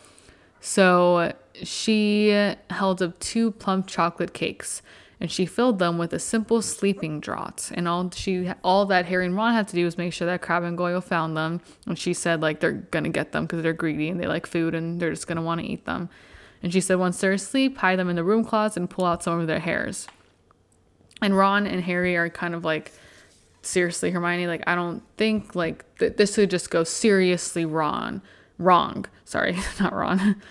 So she held up two plump chocolate cakes and she filled them with a simple sleeping draught. And all she all that Harry and Ron had to do was make sure that Crabbe and Goyle found them. And she said like they're gonna get them because they're greedy and they like food and they're just gonna want to eat them. And she said once they're asleep, hide them in the room closet and pull out some of their hairs. And Ron and Harry are kind of like, seriously, Hermione, like I don't think like th- this would just go seriously wrong. Wrong. Sorry, not Ron.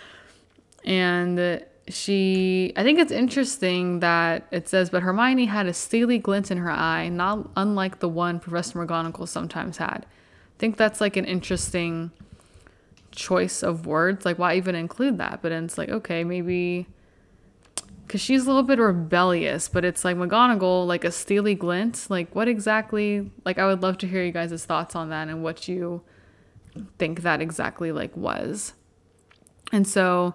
and she I think it's interesting that it says, but Hermione had a steely glint in her eye, not unlike the one Professor McGonagall sometimes had. I think that's like an interesting choice of words. Like, why even include that? But it's like, okay, maybe because she's a little bit rebellious, but it's like McGonagall, like a steely glint. Like, what exactly? Like, I would love to hear you guys' thoughts on that and what you think that exactly like was. And so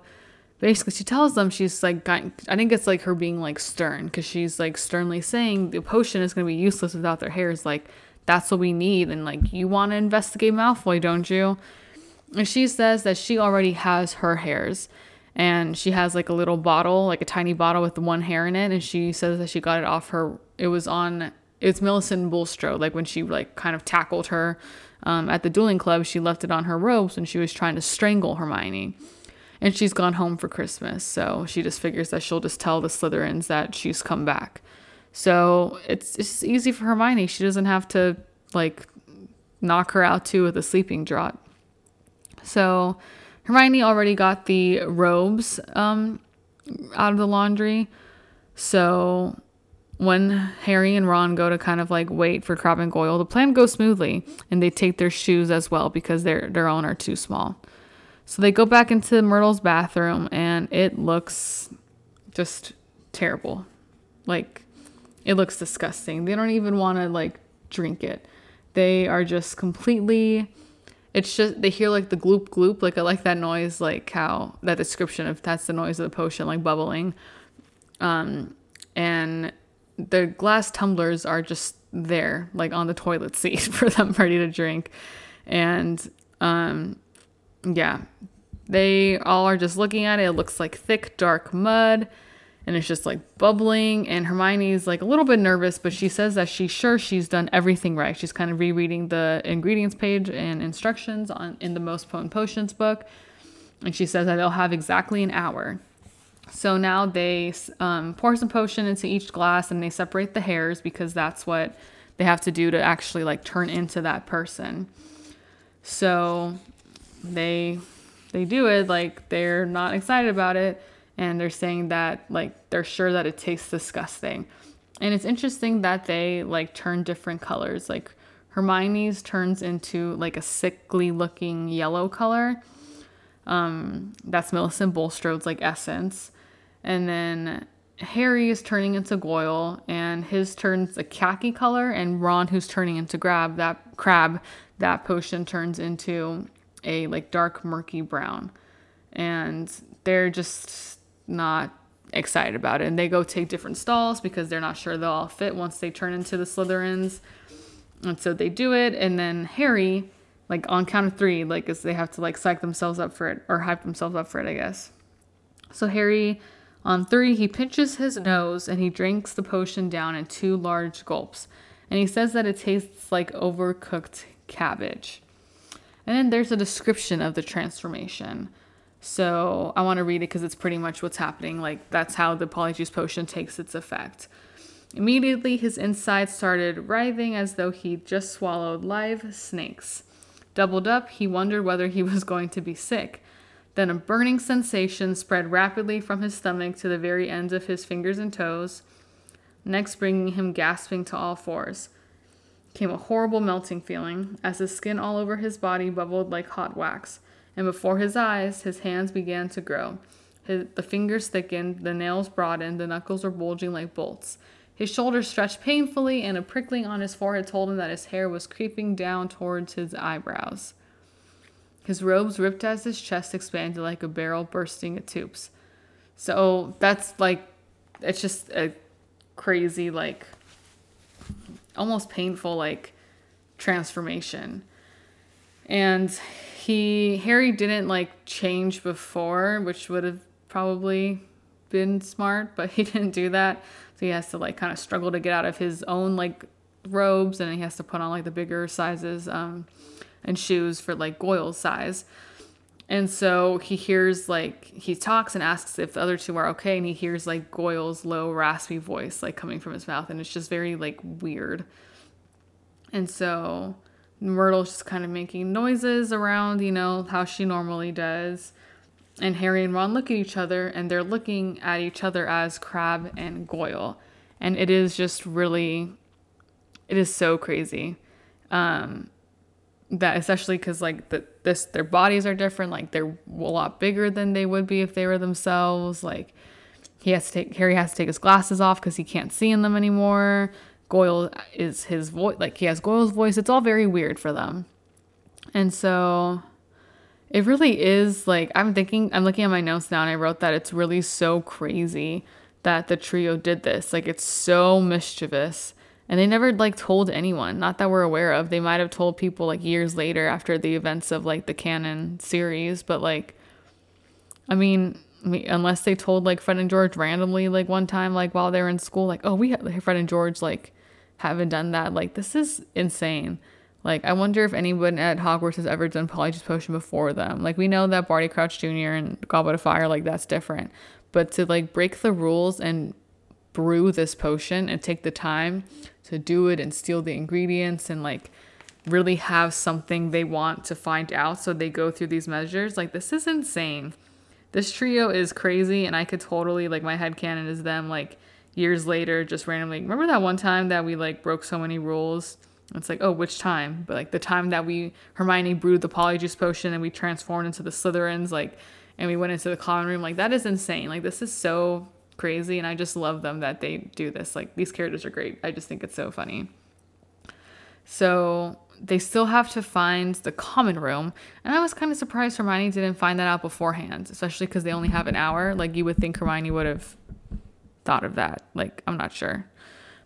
basically she tells them she's like i think it's like her being like stern because she's like sternly saying the potion is going to be useless without their hairs like that's what we need and like you want to investigate malfoy don't you? And she says that she already has her hairs and she has like a little bottle like a tiny bottle with one hair in it and she says that she got it off her it was on it's millicent bulstrode like when she like kind of tackled her um, at the dueling club she left it on her robes and she was trying to strangle hermione and she's gone home for Christmas. So she just figures that she'll just tell the Slytherins that she's come back. So it's it's easy for Hermione. She doesn't have to like knock her out too with a sleeping draught. So Hermione already got the robes um, out of the laundry. So when Harry and Ron go to kind of like wait for Crabbe and Goyle, the plan goes smoothly, and they take their shoes as well because their their own are too small. So they go back into Myrtle's bathroom and it looks just terrible. Like it looks disgusting. They don't even want to like drink it. They are just completely it's just they hear like the gloop gloop like I like that noise like how that description of that's the noise of the potion like bubbling. Um and the glass tumblers are just there like on the toilet seat for them ready to drink. And um yeah, they all are just looking at it. It looks like thick, dark mud, and it's just like bubbling. And Hermione's like a little bit nervous, but she says that she's sure she's done everything right. She's kind of rereading the ingredients page and instructions on in the Most Potent Potions book, and she says that they'll have exactly an hour. So now they um, pour some potion into each glass and they separate the hairs because that's what they have to do to actually like turn into that person. So they they do it like they're not excited about it and they're saying that like they're sure that it tastes disgusting. And it's interesting that they like turn different colors. Like hermione's turns into like a sickly looking yellow color. Um that's millicent bulstrode's like essence. And then harry is turning into goyle and his turns a khaki color and ron who's turning into grab that crab that potion turns into a like dark murky brown. And they're just not excited about it. And they go take different stalls because they're not sure they'll all fit once they turn into the slytherins. And so they do it. And then harry like on count of three like as they have to like psych themselves up for it or hype themselves up for it i guess. So harry on three he pinches his nose and he drinks the potion down in two large gulps. And he says that it tastes like overcooked cabbage and then there's a description of the transformation. So I want to read it because it's pretty much what's happening. Like, that's how the polyjuice potion takes its effect. Immediately, his insides started writhing as though he'd just swallowed live snakes. Doubled up, he wondered whether he was going to be sick. Then a burning sensation spread rapidly from his stomach to the very ends of his fingers and toes, next bringing him gasping to all fours. Came a horrible melting feeling as the skin all over his body bubbled like hot wax, and before his eyes, his hands began to grow. His, the fingers thickened, the nails broadened, the knuckles were bulging like bolts. His shoulders stretched painfully, and a prickling on his forehead told him that his hair was creeping down towards his eyebrows. His robes ripped as his chest expanded like a barrel bursting at tubes. So that's like, it's just a crazy, like, almost painful, like, transformation. And he, Harry didn't like change before, which would have probably been smart, but he didn't do that. So he has to like kind of struggle to get out of his own like robes and he has to put on like the bigger sizes um, and shoes for like Goyle's size. And so he hears like he talks and asks if the other two are okay, and he hears like Goyle's low, raspy voice like coming from his mouth, and it's just very like weird. And so Myrtle's just kind of making noises around, you know, how she normally does. And Harry and Ron look at each other and they're looking at each other as Crabbe and Goyle. And it is just really, it is so crazy. Um, that especially because like the, this their bodies are different like they're a lot bigger than they would be if they were themselves like he has to take harry has to take his glasses off because he can't see in them anymore goyle is his voice like he has goyle's voice it's all very weird for them and so it really is like I'm thinking I'm looking at my notes now and I wrote that it's really so crazy that the trio did this. Like it's so mischievous. And they never like told anyone, not that we're aware of. They might have told people like years later after the events of like the canon series, but like I mean, unless they told like Fred and George randomly like one time like while they were in school like, "Oh, we have, Fred and George like haven't done that." Like this is insane. Like, I wonder if anyone at Hogwarts has ever done Polyjuice Potion before them. Like, we know that Barty Crouch Jr. and Goblet of Fire, like, that's different. But to, like, break the rules and brew this potion and take the time to do it and steal the ingredients and, like, really have something they want to find out so they go through these measures, like, this is insane. This trio is crazy, and I could totally, like, my head canon is them, like, years later, just randomly. Remember that one time that we, like, broke so many rules? It's like, oh, which time? But like the time that we Hermione brewed the polyjuice potion and we transformed into the Slytherins, like, and we went into the common room, like that is insane. Like this is so crazy, and I just love them that they do this. Like these characters are great. I just think it's so funny. So they still have to find the common room, and I was kind of surprised Hermione didn't find that out beforehand, especially because they only have an hour. Like you would think Hermione would have thought of that. Like I'm not sure,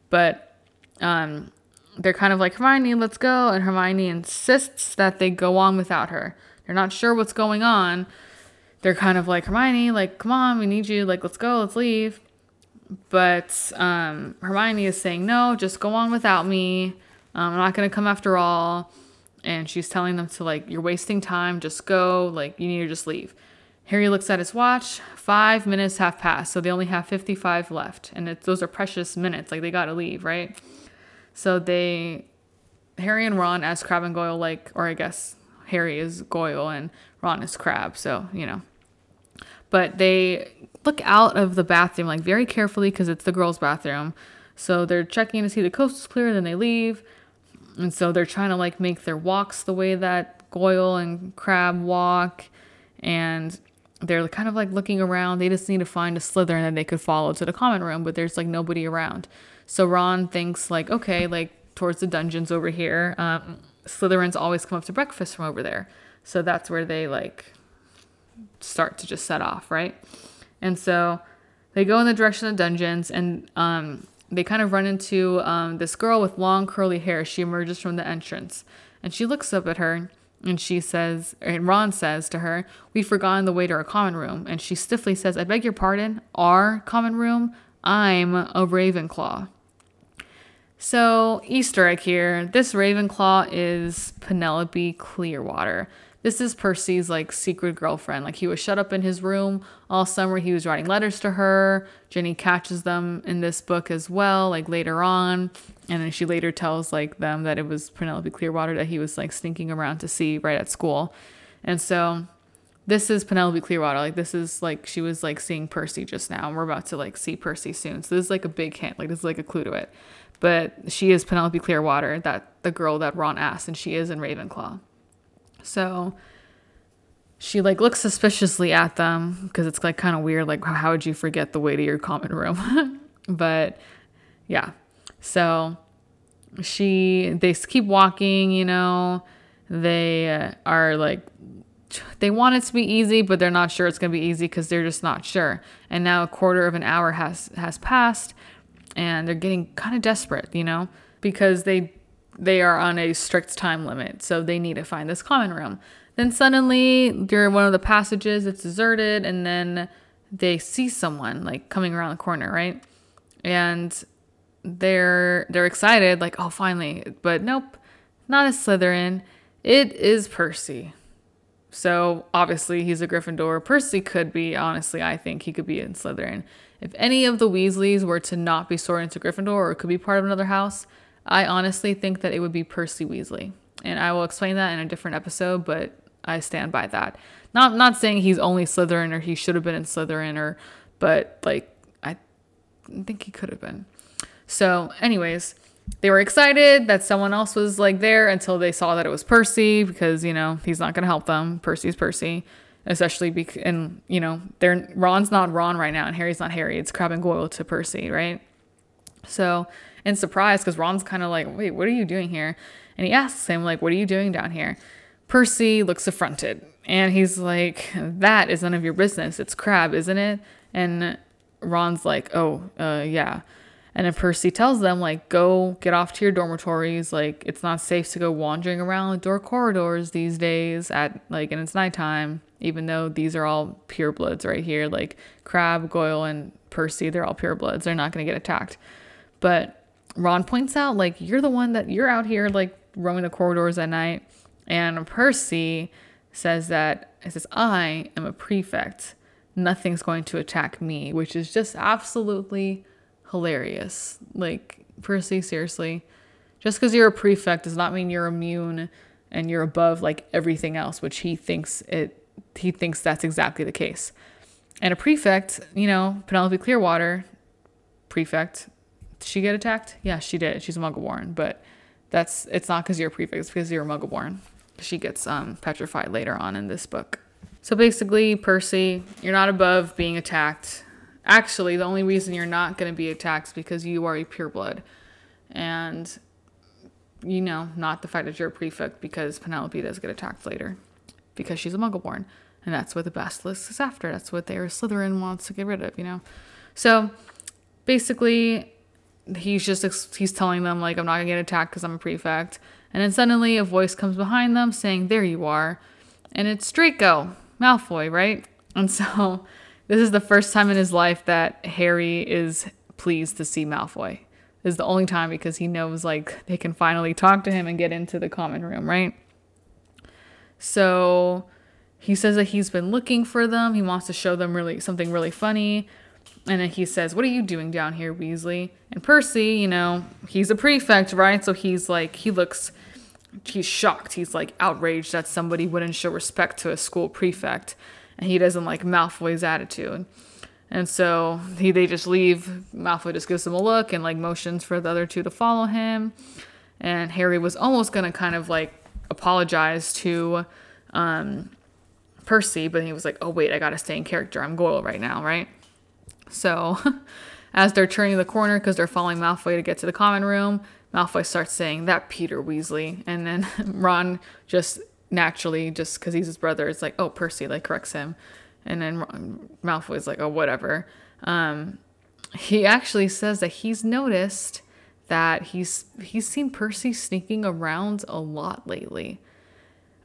but um they're kind of like, Hermione, let's go. And Hermione insists that they go on without her. They're not sure what's going on. They're kind of like, Hermione, like, come on, we need you. Like, let's go, let's leave. But um, Hermione is saying, no, just go on without me. Um, I'm not to come after all. And she's telling them to, like, you're wasting time. Just go. Like, you need to just leave. Harry looks at his watch. Five minutes have passed. So they only have 55 left. And those are precious minutes. Like, they got to leave, right? So they, Harry and Ron as Crabbe and Goyle, like, or I guess Harry is Goyle and Ron is Crabbe. So, you know. But they look out of the bathroom, like, very carefully because it's the girls' bathroom. So they're checking to see the coast is clear, then they leave. And so they're trying to, like, make their walks the way that Goyle and Crabbe walk. And they're kind of like looking around. They just need to find a Slytherin that they could follow to the common room, but there's like nobody around. So Ron thinks like, okay, like towards the dungeons over here. Um, Slytherins always come up to breakfast from over there. So that's where they like start to just set off, right? And so they go in the direction of dungeons and um, they kind of run into um, this girl with long curly hair. She emerges from the entrance and she looks up at her and she says, and Ron says to her, We've forgotten the way to our common room. And she stiffly says, I beg your pardon, our common room? I'm a Ravenclaw. So, Easter egg here. This Ravenclaw is Penelope Clearwater. This is Percy's like secret girlfriend. Like he was shut up in his room all summer. He was writing letters to her. Ginny catches them in this book as well, like later on. And then she later tells like them that it was Penelope Clearwater that he was like sneaking around to see right at school. And so this is Penelope Clearwater. Like this is like she was like seeing Percy just now. And we're about to like see Percy soon. So this is like a big hint. Like this is like a clue to it. But she is Penelope Clearwater, that the girl that Ron asked, and she is in Ravenclaw. So she like looks suspiciously at them because it's like kind of weird. Like, how would you forget the way to your common room? but yeah, so she they keep walking. You know, they uh, are like they want it to be easy, but they're not sure it's gonna be easy because they're just not sure. And now a quarter of an hour has has passed, and they're getting kind of desperate. You know, because they they are on a strict time limit, so they need to find this common room. Then suddenly, during one of the passages, it's deserted, and then they see someone like coming around the corner, right? And they're they're excited, like, oh, finally. But nope, not a Slytherin. It is Percy. So obviously he's a Gryffindor. Percy could be, honestly, I think he could be in Slytherin. If any of the Weasleys were to not be sorted into Gryffindor or could be part of another house, I honestly think that it would be Percy Weasley. And I will explain that in a different episode, but I stand by that. Not not saying he's only Slytherin or he should have been in Slytherin or but like I think he could have been. So, anyways, they were excited that someone else was like there until they saw that it was Percy because, you know, he's not going to help them. Percy's Percy especially because and you know they're Ron's not Ron right now and Harry's not Harry. It's Crabbe and Goyle to Percy, right? So and surprised because Ron's kind of like, wait, what are you doing here? And he asks him, like, what are you doing down here? Percy looks affronted and he's like, that is none of your business. It's Crabbe, isn't it? And Ron's like, oh, uh, yeah. And then Percy tells them, like, go get off to your dormitories. Like, it's not safe to go wandering around the door corridors these days at, like, and it's nighttime, even though these are all purebloods right here. Like, Crabbe, Goyle, and Percy, they're all purebloods. They're not going to get attacked. But Ron points out, like, you're the one that you're out here, like, roaming the corridors at night. And Percy says that, it says, I am a prefect. Nothing's going to attack me, which is just absolutely hilarious. Like, Percy, seriously. Just because you're a prefect does not mean you're immune and you're above like everything else, which he thinks it he thinks that's exactly the case. And a prefect, you know, Penelope Clearwater, prefect, did she get attacked? Yeah, she did. She's a Muggleborn, but that's it's not because you're a prefect. It's because you're a Muggleborn. She gets um, petrified later on in this book. So basically, Percy, you're not above being attacked. Actually, the only reason you're not going to be attacked is because you are a pureblood, and you know, not the fact that you're a prefect because Penelope does get attacked later because she's a Muggleborn, and that's what the Basilisk is after. That's what their Slytherin wants to get rid of, you know. So basically, he's just he's telling them like I'm not gonna get attacked because I'm a prefect, and then suddenly a voice comes behind them saying, "There you are," and it's Draco Malfoy, right? And so this is the first time in his life that Harry is pleased to see Malfoy. This is the only time because he knows like they can finally talk to him and get into the common room, right? So he says that he's been looking for them. He wants to show them really something really funny. And then he says, What are you doing down here, Weasley? And Percy, you know, he's a prefect, right? So he's like, he looks, he's shocked. He's like outraged that somebody wouldn't show respect to a school prefect. And he doesn't like Malfoy's attitude. And so he, they just leave. Malfoy just gives him a look and like motions for the other two to follow him. And Harry was almost going to kind of like apologize to um, Percy, but he was like, oh, wait, I got to stay in character. I'm Goyle right now, right? So, as they're turning the corner because they're following Malfoy to get to the common room, Malfoy starts saying, That Peter Weasley. And then Ron just naturally, just because he's his brother, is like, Oh, Percy, like, corrects him. And then Ron, Malfoy's like, Oh, whatever. Um, he actually says that he's noticed that he's he's seen Percy sneaking around a lot lately.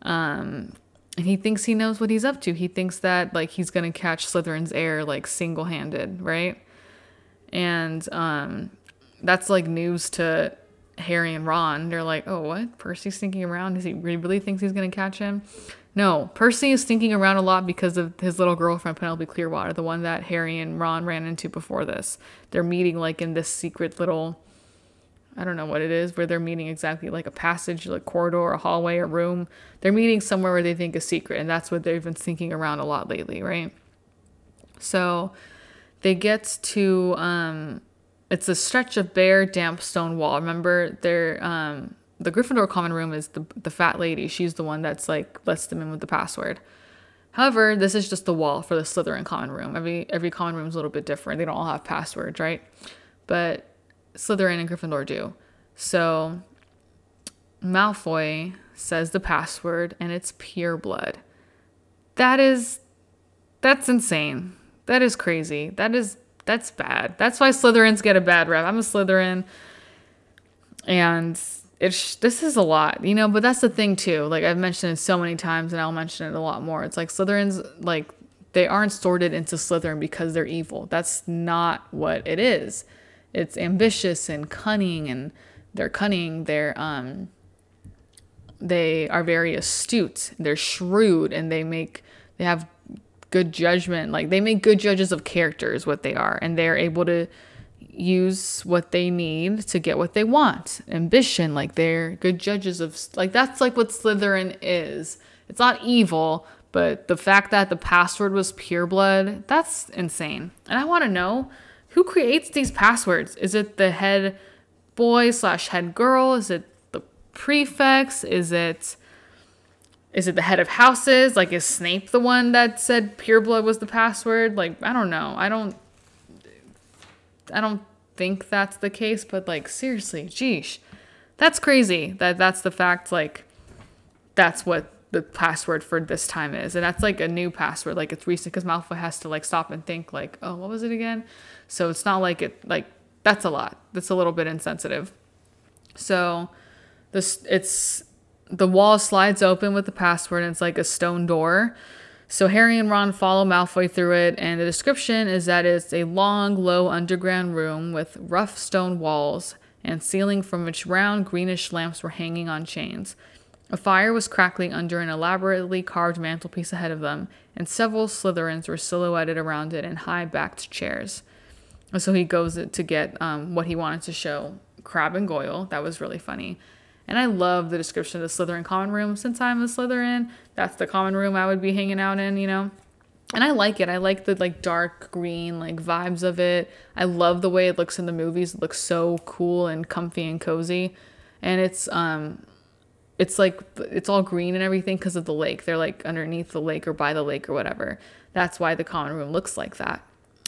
Um, and he thinks he knows what he's up to. He thinks that like he's gonna catch Slytherin's heir like single handed, right? And um, that's like news to Harry and Ron. They're like, oh, what? Percy's sneaking around? Does he really thinks he's to catch him? No, Percy is sneaking around a lot because of his little girlfriend, Penelope Clearwater, the one that Harry and Ron ran into before this. They're meeting like in this secret little, I don't know what it is, where they're meeting exactly like a passage, like corridor, a hallway, a room. They're meeting somewhere where they think is secret, and that's what they've been sneaking around a lot lately, right? So they get to um, it's a stretch of bare, damp stone wall. Remember, they're um, the Gryffindor common room is the the fat lady. She's the one that's like lets them in with the password. However, this is just the wall for the Slytherin common room. Every every common room is a little bit different. They don't all have passwords, right? But Slytherin and Gryffindor do. So Malfoy says the password and it's pure blood. That is that's insane. That is crazy. That is that's bad. That's why Slytherins get a bad rep. I'm a Slytherin, and it's this is a lot, you know. But that's the thing too. Like I've mentioned it so many times, and I'll mention it a lot more. It's like Slytherins, like they aren't sorted into Slytherin because they're evil. That's not what it is. It's ambitious and cunning, and they're cunning. They're um. They are very astute. They're shrewd, and they make they have good judgment. Like they make good judges of characters, what they are, and they're able to use what they need to get what they want. Ambition, like they're good judges of like that's like what Slytherin is. It's not evil, but the fact that the password was pure blood, that's insane. And I want to know who creates these passwords. Is it the head boy slash head girl? Is it the prefects? Is it is it the head of houses? Like, is Snape the one that said pureblood was the password? Like, I don't know. I don't. I don't think that's the case, but like, seriously, geesh, that's crazy. That that's the fact. Like, that's what the password for this time is, and that's like a new password. Like, it's recent because Malfoy has to like stop and think. Like, oh, what was it again? So it's not like it. Like, that's a lot. That's a little bit insensitive. So, this it's the wall slides open with the password and it's like a stone door. So Harry and Ron follow Malfoy through it, and the description is that it's a long, low underground room with rough stone walls and ceiling from which round greenish lamps were hanging on chains. A fire was crackling under an elaborately carved mantelpiece ahead of them, and several Slytherins were silhouetted around it in high backed chairs. So he goes to get um, what he wanted to show Crabbe and Goyle. That was really funny. And I love the description of the Slytherin common room. Since I'm a Slytherin, that's the common room I would be hanging out in, you know? And I like it. I like the like dark green like vibes of it. I love the way it looks in the movies. It looks so cool and comfy and cozy. And it's um it's like it's all green and everything because of the lake. They're like underneath the lake or by the lake or whatever. That's why the common room looks like that.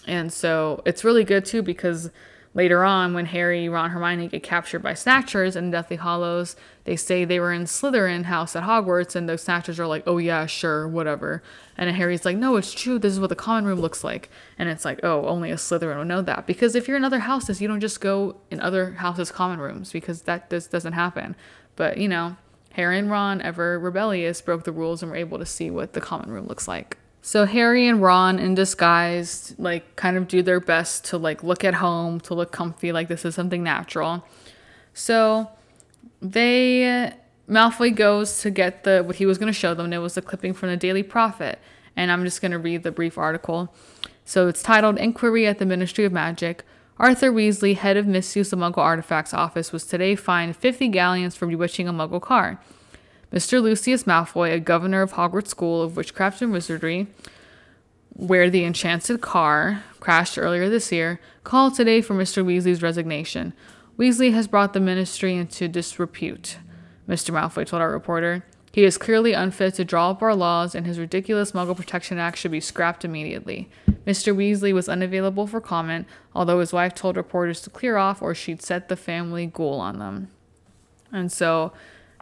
And so it's really good too because Later on, when Harry, Ron, Hermione get captured by Snatchers in Deathly Hallows, they say they were in Slytherin house at Hogwarts, and those Snatchers are like, "Oh yeah, sure, whatever." And Harry's like, "No, it's true. This is what the common room looks like." And it's like, "Oh, only a Slytherin would know that." Because if you're in other houses, you don't just go in other houses' common rooms because that this doesn't happen. But you know, Harry and Ron, ever rebellious, broke the rules and were able to see what the common room looks like. So Harry and Ron in disguise like kind of do their best to like look at home, to look comfy, like this is something natural. So they Malfoy goes to get the what he was going to show them. And it was a clipping from the Daily Prophet, and I'm just going to read the brief article. So it's titled "Inquiry at the Ministry of Magic." Arthur Weasley, head of misuse of Muggle artifacts office, was today fined 50 galleons for bewitching a Muggle car. Mr. Lucius Malfoy, a governor of Hogwarts School of Witchcraft and Wizardry, where the enchanted car crashed earlier this year, called today for Mr. Weasley's resignation. Weasley has brought the ministry into disrepute, Mr. Malfoy told our reporter. He is clearly unfit to draw up our laws, and his ridiculous Muggle Protection Act should be scrapped immediately. Mr. Weasley was unavailable for comment, although his wife told reporters to clear off or she'd set the family ghoul on them. And so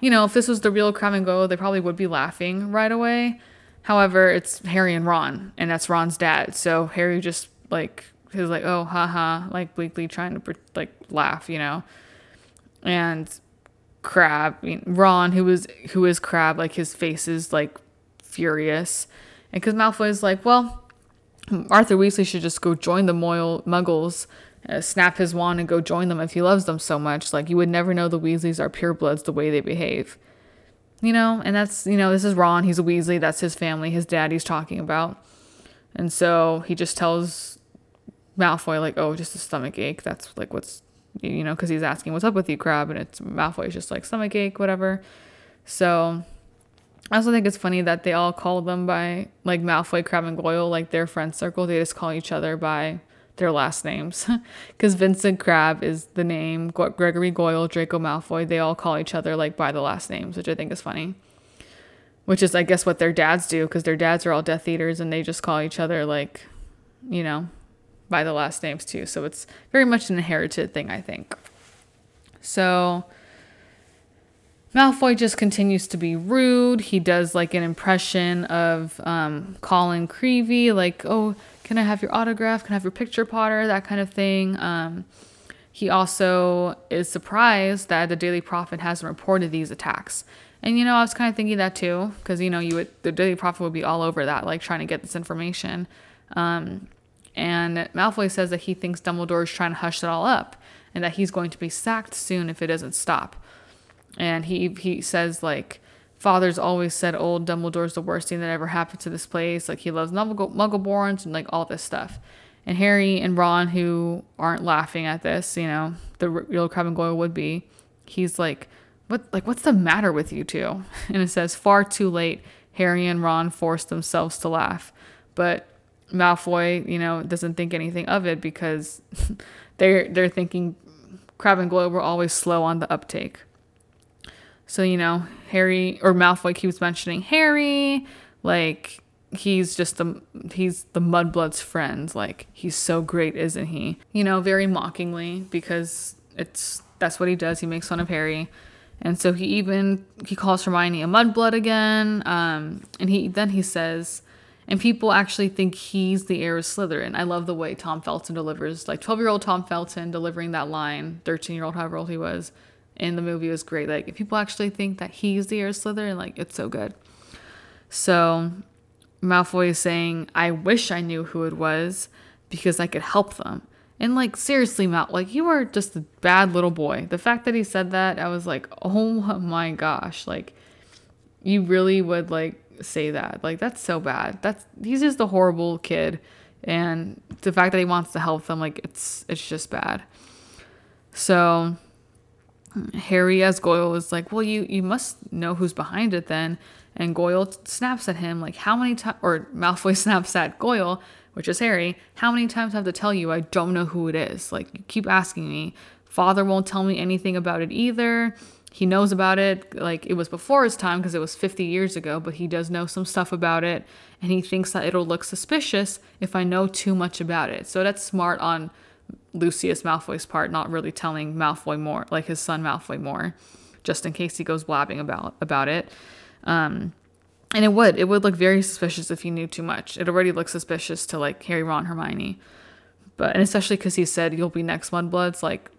you know, if this was the real Crabbe and Goyle, they probably would be laughing right away. However, it's Harry and Ron, and that's Ron's dad. So Harry just like he's like, oh, haha, like bleakly trying to like laugh, you know. And Crabbe, I mean, Ron, who was who is Crabbe, like his face is like furious, and because Malfoy is like, well, Arthur Weasley should just go join the Moyle Muggles uh, snap his wand and go join them if he loves them so much. Like you would never know the Weasleys are purebloods the way they behave. You know, and that's, you know, this is Ron. He's a Weasley. That's his family, his dad he's talking about. And so he just tells Malfoy, like, oh, just a stomach ache. That's like what's, you know, because he's asking, what's up with you, Crabbe? And it's Malfoy's just like, stomach ache, whatever. So I also think it's funny that they all call them by, like, Malfoy, Crabbe, and Goyle, like their friend circle. They just call each other by their last names because Vincent Crabbe is the name, Gregory Goyle, Draco Malfoy, they all call each other like by the last names, which I think is funny. Which is, I guess, what their dads do because their dads are all Death Eaters and they just call each other like, you know, by the last names too. So it's very much an inherited thing, I think. So Malfoy just continues to be rude. He does like an impression of um, Colin Creevey, like, oh, can I have your autograph? Can I have your picture, Potter? That kind of thing. Um, he also is surprised that the Daily Prophet hasn't reported these attacks. And you know, I was kind of thinking that too, because you know, you would the Daily Prophet would be all over that, like trying to get this information. Um, and Malfoy says that he thinks Dumbledore is trying to hush it all up, and that he's going to be sacked soon if it doesn't stop. And he he says like father's always said old Dumbledore's the worst thing that ever happened to this place. Like he loves Muggle- Muggleborns and like all this stuff. And Harry and Ron, who aren't laughing at this, you know, the real Crabbe and Goyle would be. He's like, what? Like, what's the matter with you two? And it says, far too late. Harry and Ron forced themselves to laugh, but Malfoy, you know, doesn't think anything of it because they're they're thinking Crabbe and Goyle were always slow on the uptake. So, you know, Harry or Malfoy keeps mentioning Harry, like he's just the he's the mudblood's friend like he's so great isn't he you know very mockingly because it's that's what he does he makes fun of harry and so he even he calls hermione a mudblood again um and he then he says and people actually think he's the heir of slytherin i love the way tom felton delivers like 12 year old tom felton delivering that line 13 year old however old he was in the movie was great. Like, if people actually think that he's the heir of Slytherin, like, it's so good. So, Malfoy is saying, I wish I knew who it was because I could help them. And, like, seriously, Mal, like, you are just a bad little boy. The fact that he said that, I was like, oh my gosh. Like, you really would, like, say that. Like, that's so bad. That's, he's just a horrible kid. And the fact that he wants to help them, like, it's, it's just bad. So, Harry as Goyle is like, well, you you must know who's behind it then. And Goyle snaps at him like, how many times? Or Malfoy snaps at Goyle, which is Harry. How many times I have to tell you I don't know who it is? Like you keep asking me. Father won't tell me anything about it either. He knows about it like it was before his time because it was 50 years ago, but he does know some stuff about it, and he thinks that it'll look suspicious if I know too much about it. So that's smart on Lucius Malfoy's part, not really telling Malfoy more, like his son Malfoy more, just in case he goes blabbing about about it. Um, and it would it would look very suspicious if he knew too much. It already looks suspicious to like Harry, Ron, Hermione, but and especially because he said you'll be next Mudbloods. Like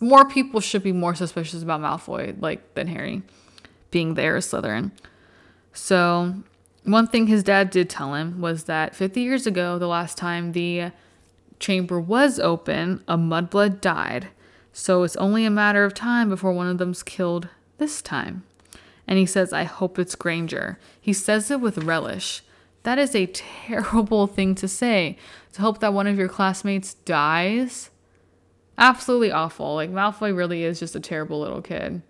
more people should be more suspicious about Malfoy like than Harry being there as Slytherin. So one thing his dad did tell him was that 50 years ago, the last time the chamber was open, a mudblood died. So it's only a matter of time before one of them's killed this time. And he says, I hope it's Granger. He says it with relish. That is a terrible thing to say. To hope that one of your classmates dies. Absolutely awful. Like Malfoy really is just a terrible little kid.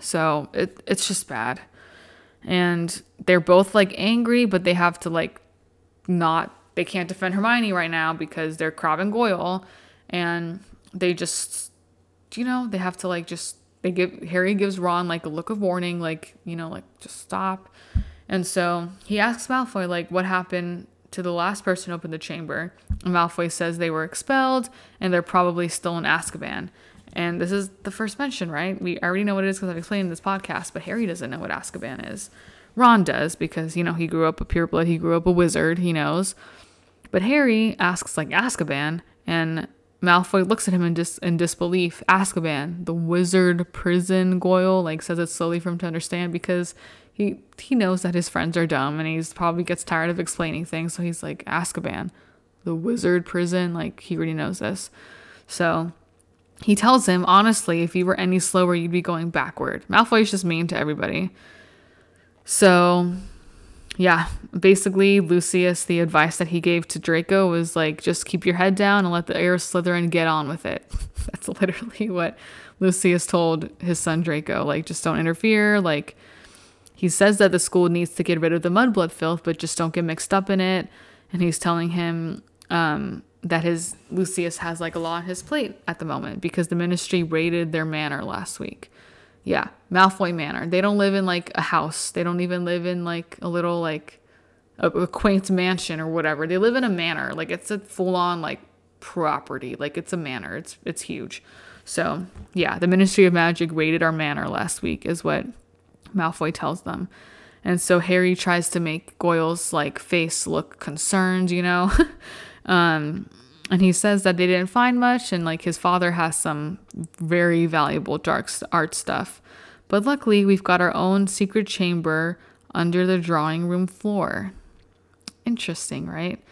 So it it's just bad. And they're both like angry, but they have to like not they can't defend Hermione right now because they're Crabbe and Goyle, and they just, you know, they have to like just they give Harry gives Ron like a look of warning, like you know, like just stop. And so he asks Malfoy like what happened to the last person opened the chamber. And Malfoy says they were expelled and they're probably still in Azkaban. And this is the first mention, right? We already know what it is because I've explained in this podcast, but Harry doesn't know what Azkaban is. Ron does because, you know, he grew up a pureblood, he grew up a wizard, he knows. But Harry asks, like, Azkaban, and Malfoy looks at him in, dis- in disbelief. Azkaban, the wizard prison Goyle, like, says it slowly for him to understand because he he knows that his friends are dumb and he's probably gets tired of explaining things. So he's like, Azkaban, the wizard prison. Like he already knows this. So he tells him, honestly, if you were any slower, you'd be going backward. Malfoy's just mean to everybody. So, yeah, basically, Lucius, the advice that he gave to Draco was like, just keep your head down and let the heir Slytherin get on with it. That's literally what Lucius told his son Draco. Like, just don't interfere. Like, he says that the school needs to get rid of the mudblood filth, but just don't get mixed up in it. And he's telling him, um, that his Lucius has like a lot on his plate at the moment because the ministry raided their manor last week. Yeah, Malfoy Manor. They don't live in like a house. They don't even live in like a little like a, a quaint mansion or whatever. They live in a manor. Like it's a full on like property. Like it's a manor. It's it's huge. So yeah, the Ministry of Magic raided our manor last week is what Malfoy tells them. And so Harry tries to make Goyle's like face look concerned, you know. Um, and he says that they didn't find much, and like his father has some very valuable dark art stuff. But luckily, we've got our own secret chamber under the drawing room floor. Interesting, right?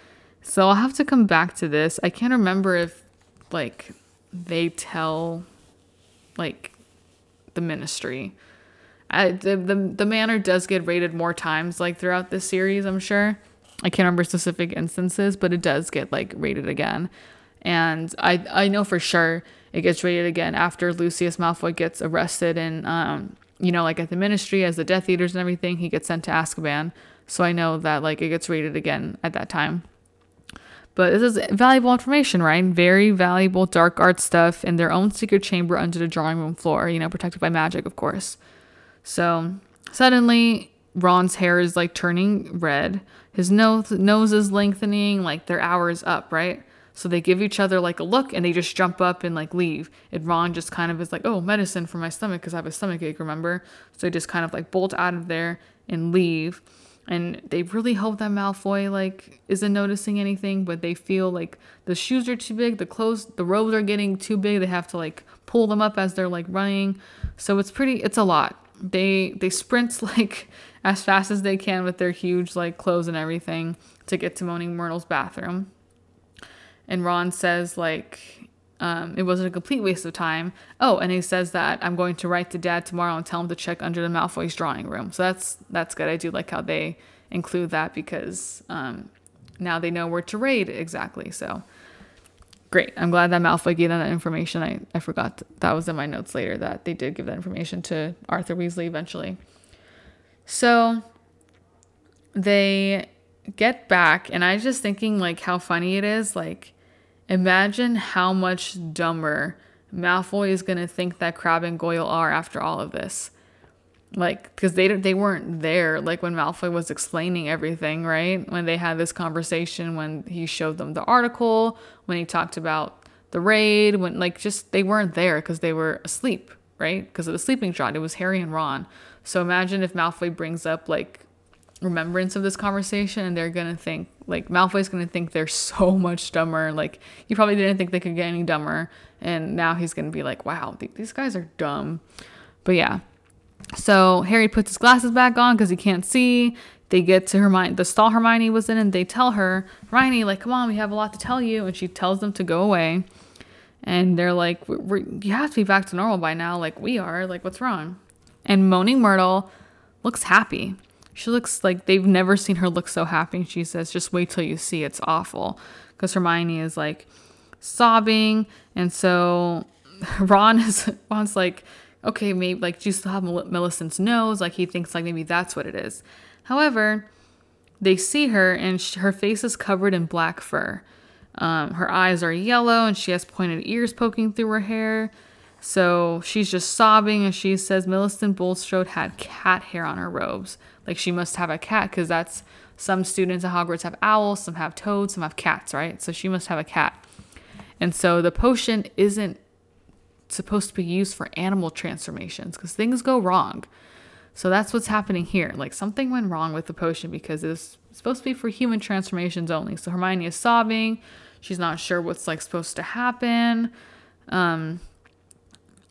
So I'll have to come back to this. I can't remember if like they tell like the ministry. I, the, the the manor does get raided more times like throughout this series, I'm sure. I can't remember specific instances, but it does get like rated again. And I I know for sure it gets rated again after Lucius Malfoy gets arrested and um you know like at the ministry as the Death Eaters and everything, he gets sent to Azkaban. So I know that like it gets rated again at that time. But this is valuable information, right? Very valuable dark art stuff in their own secret chamber under the drawing room floor, you know, protected by magic, of course. So suddenly Ron's hair is like turning red. His nose nose is lengthening, like their hour is up, right? So they give each other like a look and they just jump up and like leave. And Ron just kind of is like, oh, medicine for my stomach because I have a stomach ache, remember? So they just kind of like bolt out of there and leave. And they really hope that Malfoy like isn't noticing anything, but they feel like the shoes are too big, the clothes, the robes are getting too big. They have to like pull them up as they're like running. So it's pretty, it's a lot. They they sprint like as fast as they can with their huge like clothes and everything to get to Moaning Myrtle's bathroom. And Ron says like um, it wasn't a complete waste of time. Oh, and he says that I'm going to write to Dad tomorrow and tell him to check under the Malfoy's drawing room. So that's that's good. I do like how they include that because um, now they know where to raid exactly. So great. I'm glad that Malfoy gave them that information. I, I forgot that was in my notes later that they did give that information to Arthur Weasley eventually. So they get back, and I just thinking like how funny it is. Like, imagine how much dumber Malfoy is gonna think that Crabbe and Goyle are after all of this. Like, because they they weren't there like when Malfoy was explaining everything, right? When they had this conversation, when he showed them the article, when he talked about the raid, when like just they weren't there because they were asleep, right? Because of the sleeping draught. It was Harry and Ron. So imagine if Malfoy brings up like remembrance of this conversation and they're gonna think like Malfoy's gonna think they're so much dumber. Like you probably didn't think they could get any dumber, and now he's gonna be like, "Wow, th- these guys are dumb." But yeah, so Harry puts his glasses back on because he can't see. They get to Hermione, the stall Hermione was in, and they tell her, Hermione, like, come on, we have a lot to tell you. And she tells them to go away. And they're like, you have to be back to normal by now. Like, we are. Like, what's wrong? And Moaning Myrtle looks happy. She looks like they've never seen her look so happy. She says, just wait till you see. It's awful. Because Hermione is like sobbing. And so Ron is, Ron's like, okay, maybe like, you still have Millicent's nose? Like, he thinks like maybe that's what it is. However, they see her and she, her face is covered in black fur. Um, her eyes are yellow and she has pointed ears poking through her hair. So she's just sobbing and she says Millicent Bulstrode had cat hair on her robes. Like she must have a cat because that's some students at Hogwarts have owls, some have toads, some have cats, right? So she must have a cat. And so the potion isn't supposed to be used for animal transformations because things go wrong. So that's what's happening here. Like something went wrong with the potion because it's supposed to be for human transformations only. So Hermione is sobbing. She's not sure what's like supposed to happen. Um,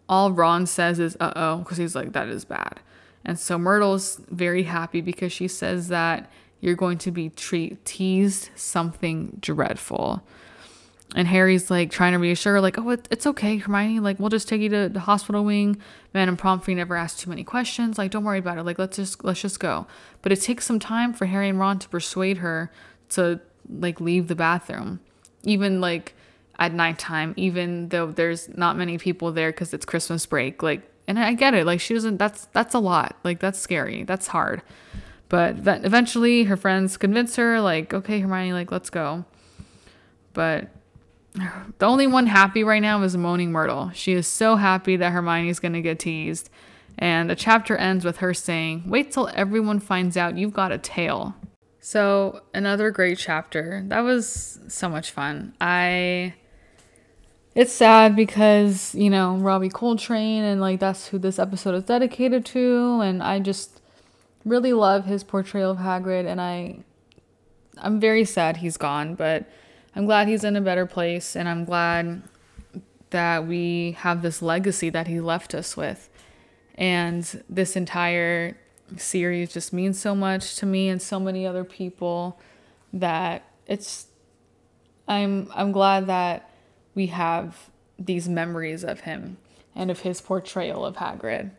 all Ron says is uh oh, because he's like, that is bad. And so Myrtle's very happy because she says that you're going to be tre- teased something dreadful. And Harry's like trying to reassure, like, oh, it, it's okay, Hermione. Like, we'll just take you to the hospital wing. Madame Pomfrey never asked too many questions. Like, don't worry about it. Like, let's just let's just go. But it takes some time for Harry and Ron to persuade her to like leave the bathroom, even like at nighttime, even though there's not many people there because it's Christmas break. Like, and I get it. Like, she doesn't. That's that's a lot. Like, that's scary. That's hard. But eventually, her friends convince her, like, okay, Hermione, like, let's go. But the only one happy right now is Moaning Myrtle. She is so happy that Hermione's going to get teased. And the chapter ends with her saying, Wait till everyone finds out you've got a tail. So, another great chapter. That was so much fun. I. It's sad because, you know, Robbie Coltrane, and like that's who this episode is dedicated to. And I just really love his portrayal of Hagrid. And I. I'm very sad he's gone, but I'm glad he's in a better place and I'm glad that we have this legacy that he left us with. And this entire series just means so much to me and so many other people that it's I'm I'm glad that we have these memories of him and of his portrayal of Hagrid.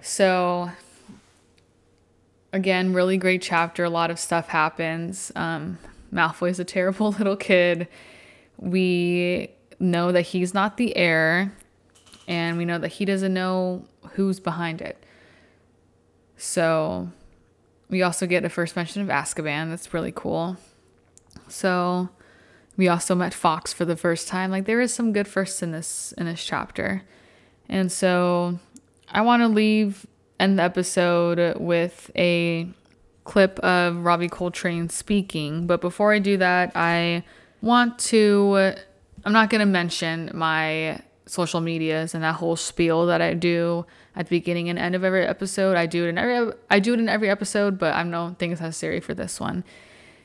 So again, really great chapter. A lot of stuff happens. Um, Malfoy's a terrible little kid. We know that he's not the heir, and we know that he doesn't know who's behind it. So, we also get a first mention of Azkaban. That's really cool. So, we also met Fawkes for the first time. Like there is some good firsts in this in this chapter. And so, I want to leave end the episode with a clip of Robbie Coltrane speaking. But before I do that, I want to, I'm not going to mention my social medias and that whole spiel that I do at the beginning and end of every episode. I do it in every I do it in every episode, but I don't think it's necessary for this one.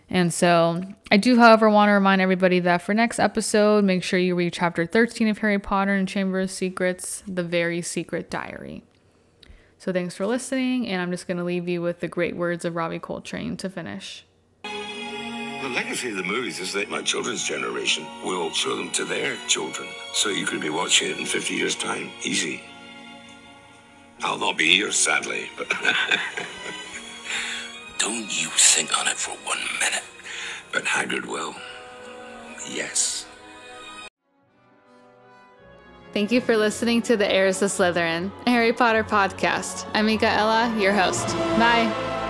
And so I do, however, want to remind everybody that for next episode, make sure you read chapter 13 of Harry Potter and Chamber of Secrets, The Very Secret Diary. So thanks for listening, and I'm just going to leave you with the great words of Robbie Coltrane to finish. The legacy of the movies is that my children's generation will show them to their children. So you could be watching it in 50 years' time. Easy. I'll not be here, sadly, but. Don't you think on it for one minute. But Hagrid will. Yes. Thank you for listening to the Heirs of Slytherin, a Harry Potter podcast. I'm Michaela, your host. Bye.